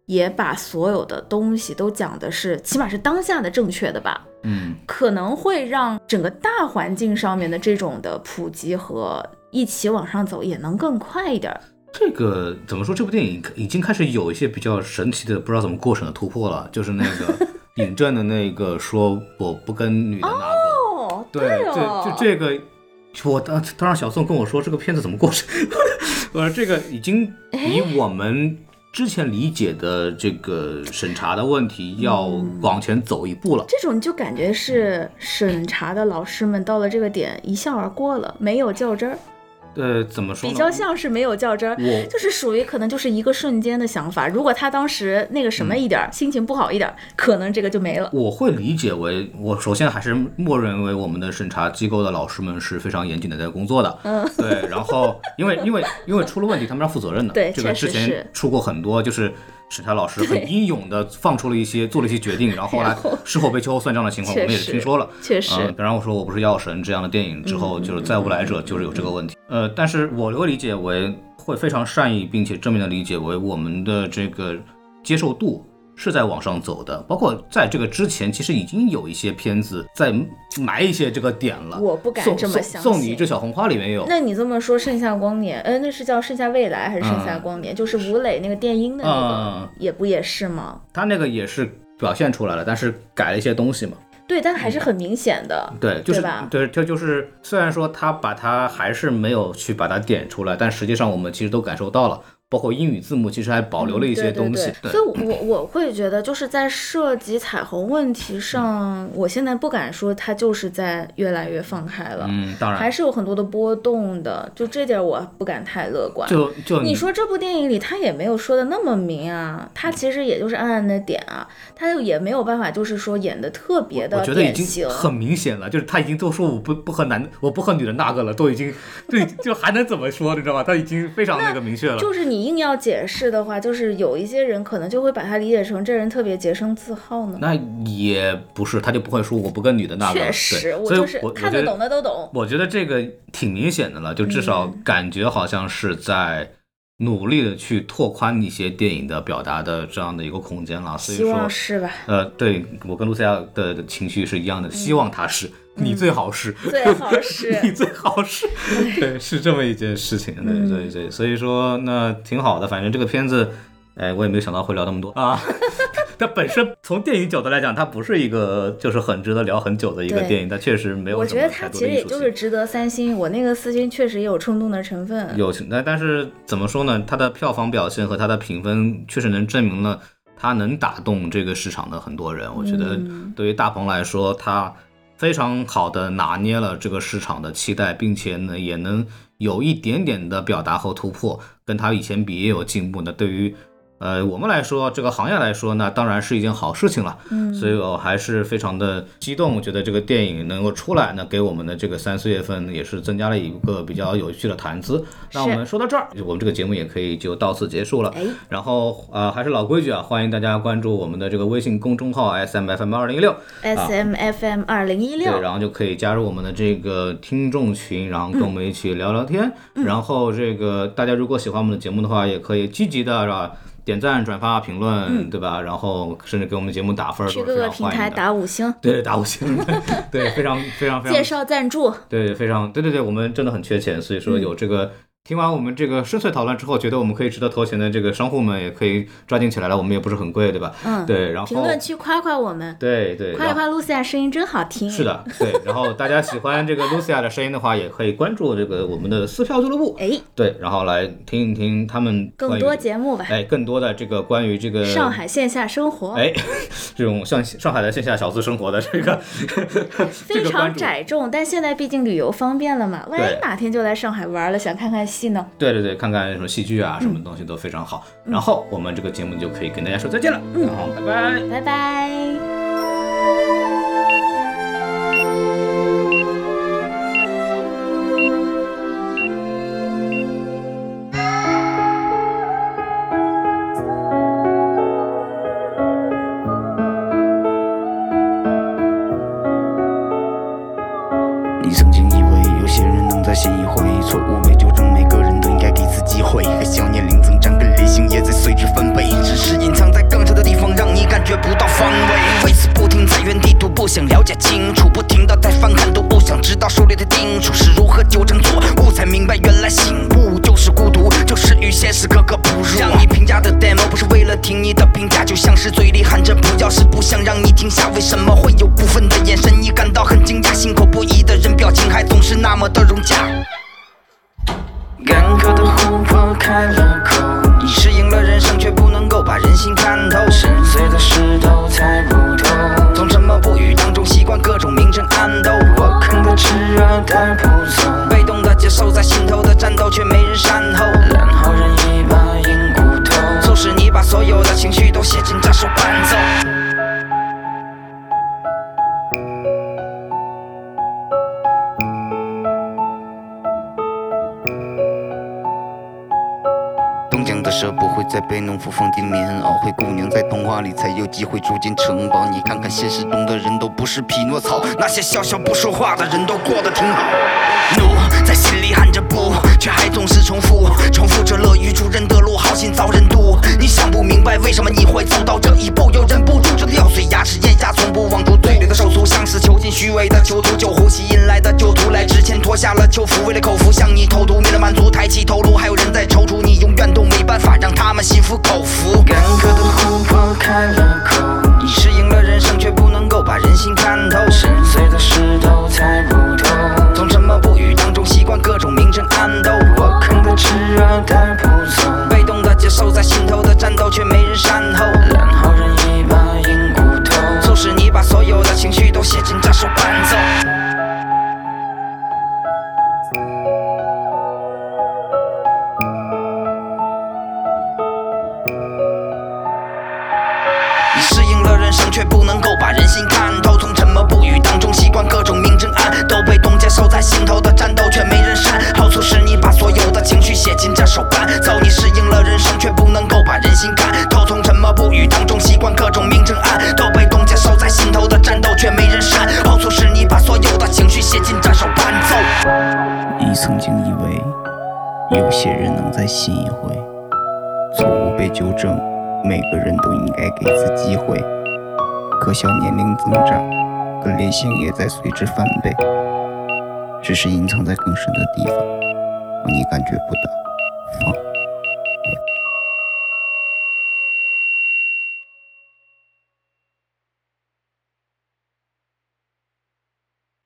也把所有的东西都讲的是，起码是当下的正确的吧，嗯可能会让整个大环境上面的这种的普及和一起往上走也能更快一点儿。这个怎么说？这部电影已经开始有一些比较神奇的，不知道怎么过审的突破了。就是那个 <laughs> 尹正的那个说我不跟女的拿狗，哦，对，哦，就就这个，我当当时小宋跟我说这个片子怎么过审，<laughs> 我说这个已经比我们之前理解的这个审查的问题要往前走一步了。这种就感觉是审查的老师们到了这个点一笑而过了，没有较真儿，呃，怎么说？比较像是没有较真儿。就是属于可能就是一个瞬间的想法，如果他当时那个什么一点儿，心情不好一点儿，可能这个就没了。我会理解为，我首先还是默认为我们的审查机构的老师们是非常严谨的在工作的，嗯，对。然后因为因为因为出了问题，他们要负责任的，对这个之前出过很多，就是审查老师很英勇的放出了一些做了一些决定，然后后来事后被秋后算账的情况，我们也是听说了。确实，嗯，当然我说我不是药神这样的电影之后，就是再无来者就是有这个问题。呃，但是我会理解为会非常善意并且正面的理解为我们的这个接受度是在往上走的。包括在这个之前，其实已经有一些片子在埋一些这个点了。我不敢这么想送送你一信只小红花里面有。那你这么说，《盛夏光年》呃，那是叫《盛夏未来》还是《盛夏嗯光年》？就是吴磊那个电音的那个，嗯，也不也是吗？他那个也是表现出来了，但是改了一些东西嘛。对，但还是很明显的。对，就是对吧对，这就是虽然说他把它还是没有去把它点出来，但实际上我们其实都感受到了，包括英语字幕，其实还保留了一些嗯对对东西。对所以我我会觉得，就是在涉及彩虹问题上，我现在不敢说它就是在越来越放开了，嗯，当然，还是有很多的波动的，就这点我不敢太乐观。就就你说这部电影里他也没有说的那么明啊，他其实也就是暗暗的点啊，他就也没有办法就是说演的特别的我觉得已经。很明显了，就是他已经都说我不不和男我不和女的那个了，都已经对就还能怎么说，你知道吧？他已经非常那个明确了。就是你硬要解释的话，就是有一些人可能就会把它理解成这人特别洁身自好呢。那也不是，他就不会说我不跟女的那。确实，我就是我看得懂的都懂。我觉得这个挺明显的了，就至少嗯感觉好像是在努力的去拓宽一些电影的表达的这样的一个空间了。所以希望说，是吧？呃，对我跟露西亚的情绪是一样的，希望他是，你最好是。最好是 <laughs> 你最好是，<laughs> 对，是这么一件事情，对嗯对对，所以说那挺好的，反正这个片子，哎，我也没有想到会聊那么多啊。<laughs> 它本身从电影角度来讲，它不是一个就是很值得聊很久的一个电影，它确实没有我觉得它其实。也就是值得三星，我那个四星确实也有冲动的成分。有，但但是怎么说呢？它的票房表现和它的评分确实能证明了它能打动这个市场的很多人。我觉得嗯对于大鹏来说，他非常好的拿捏了这个市场的期待，并且呢也能有一点点的表达和突破，跟他以前比也有进步。那对于呃我们来说，这个行业来说，那当然是一件好事情了。嗯，所以我还是非常的激动，我觉得这个电影能够出来那，给我们的这个三四月份也是增加了一个比较有趣的谈资。那我们说到这儿，我们这个节目也可以就到此结束了。哎，然后呃，还是老规矩啊，欢迎大家关注我们的这个微信公众号 S M F M 二零一六，S M F M 二零一六对，然后就可以加入我们的这个听众群，然后跟我们一起聊聊天。嗯然后这个大家如果喜欢我们的节目的话，也可以积极的是吧？点赞、转发、评论，对吧？然后甚至给我们节目打分去各个平台。打五星，对，打五星，<laughs> 对，非常非常非常 <laughs> 介绍赞助。对，非常对对对，我们真的很缺钱，所以说有这个。听完我们这个深邃讨论之后，觉得我们可以值得投钱的这个商户们也可以抓紧起来了，我们也不是很贵，对吧？嗯，对，然后评论区夸夸我们，对对，夸一夸一夸露西亚声音真好听。是，的，对。然后大家喜欢这个 Lucia 的声音的话，也可以关注这个我们的撕票俱乐部，哎，对，然后来听一听他们更多节目吧。哎更多的这个关于这个上海线下生活，哎这种像上海的线下小资生活的这个非常。窄众，但现在毕竟旅游方便了嘛，万一哪天就来上海玩了，想看看戏呢？对对对，看看什么戏剧啊，嗯什么东西都非常好。然后我们这个节目就可以跟大家说再见了，嗯，好拜拜。拜拜。不想了解清楚，不停的在翻看，都不想知道手里的叮嘱是如何纠正错误，才明白原来醒悟就是孤独，就是与现实格格不入。让你评价的 demo 不是为了听你的评价，就像是嘴里喊着不要，是不想让你停下。为什么会有部分的眼神你感到很惊讶？心口不一的人表情还总是那么的融洽。干涸的湖泊开了口，你适应了人生，却不能够把人心看透。深邃的石头猜不各种明争暗斗。我看的炽热带不走，被动的接受在心头的战斗，却没人善后。然后人一把硬骨头，促使你把所有的情绪都写进这首伴奏。蛇不会再被农夫放进棉袄，灰姑娘在童话里才有机会住进城堡。你看看现实中的人都不是匹诺曹，那些笑笑不说话的人都过得挺好。奴在心里喊着不，却还总是重复，重复着乐于助人的路，好心遭人妒。你想不明白为什么你会走到这一步，又忍不住这咬碎牙齿咽下，从不望住嘴里的手足，像是囚禁虚伪的囚徒，酒壶吸引来的囚徒，来之前脱下了囚服，为了口服向你投毒，为了满足抬起头颅，还有人在踌躇，你永远都没办法法，让他们心服口服。干渴的琥珀开了口，你适应了人生，却不能够把人心看透。深邃的石头猜不透，从沉默不语当中习惯各种明争暗斗。我坑的炽热带不走，被动的接受在心头的战斗，却没人善后。烂好人一把硬骨头，促使你把所有的情绪都写进这首伴奏。心看透，从沉默不语当中习惯各种明争暗斗，被冻结收在心头的战斗却没人删。暴粗使你把所有的情绪写进这首伴奏，你适应了人生，却不能够把人心看透。从沉默不语当中习惯各种明争暗斗，被冻结收在心头的战斗却没人删。暴粗使你把所有的情绪写进这首伴奏。你曾经以为有些人能再信一回，错误被纠正，每个人都应该给次机会。可笑年龄增长，可怜性也在随之翻倍，只是隐藏在更深的地方，让你感觉不到。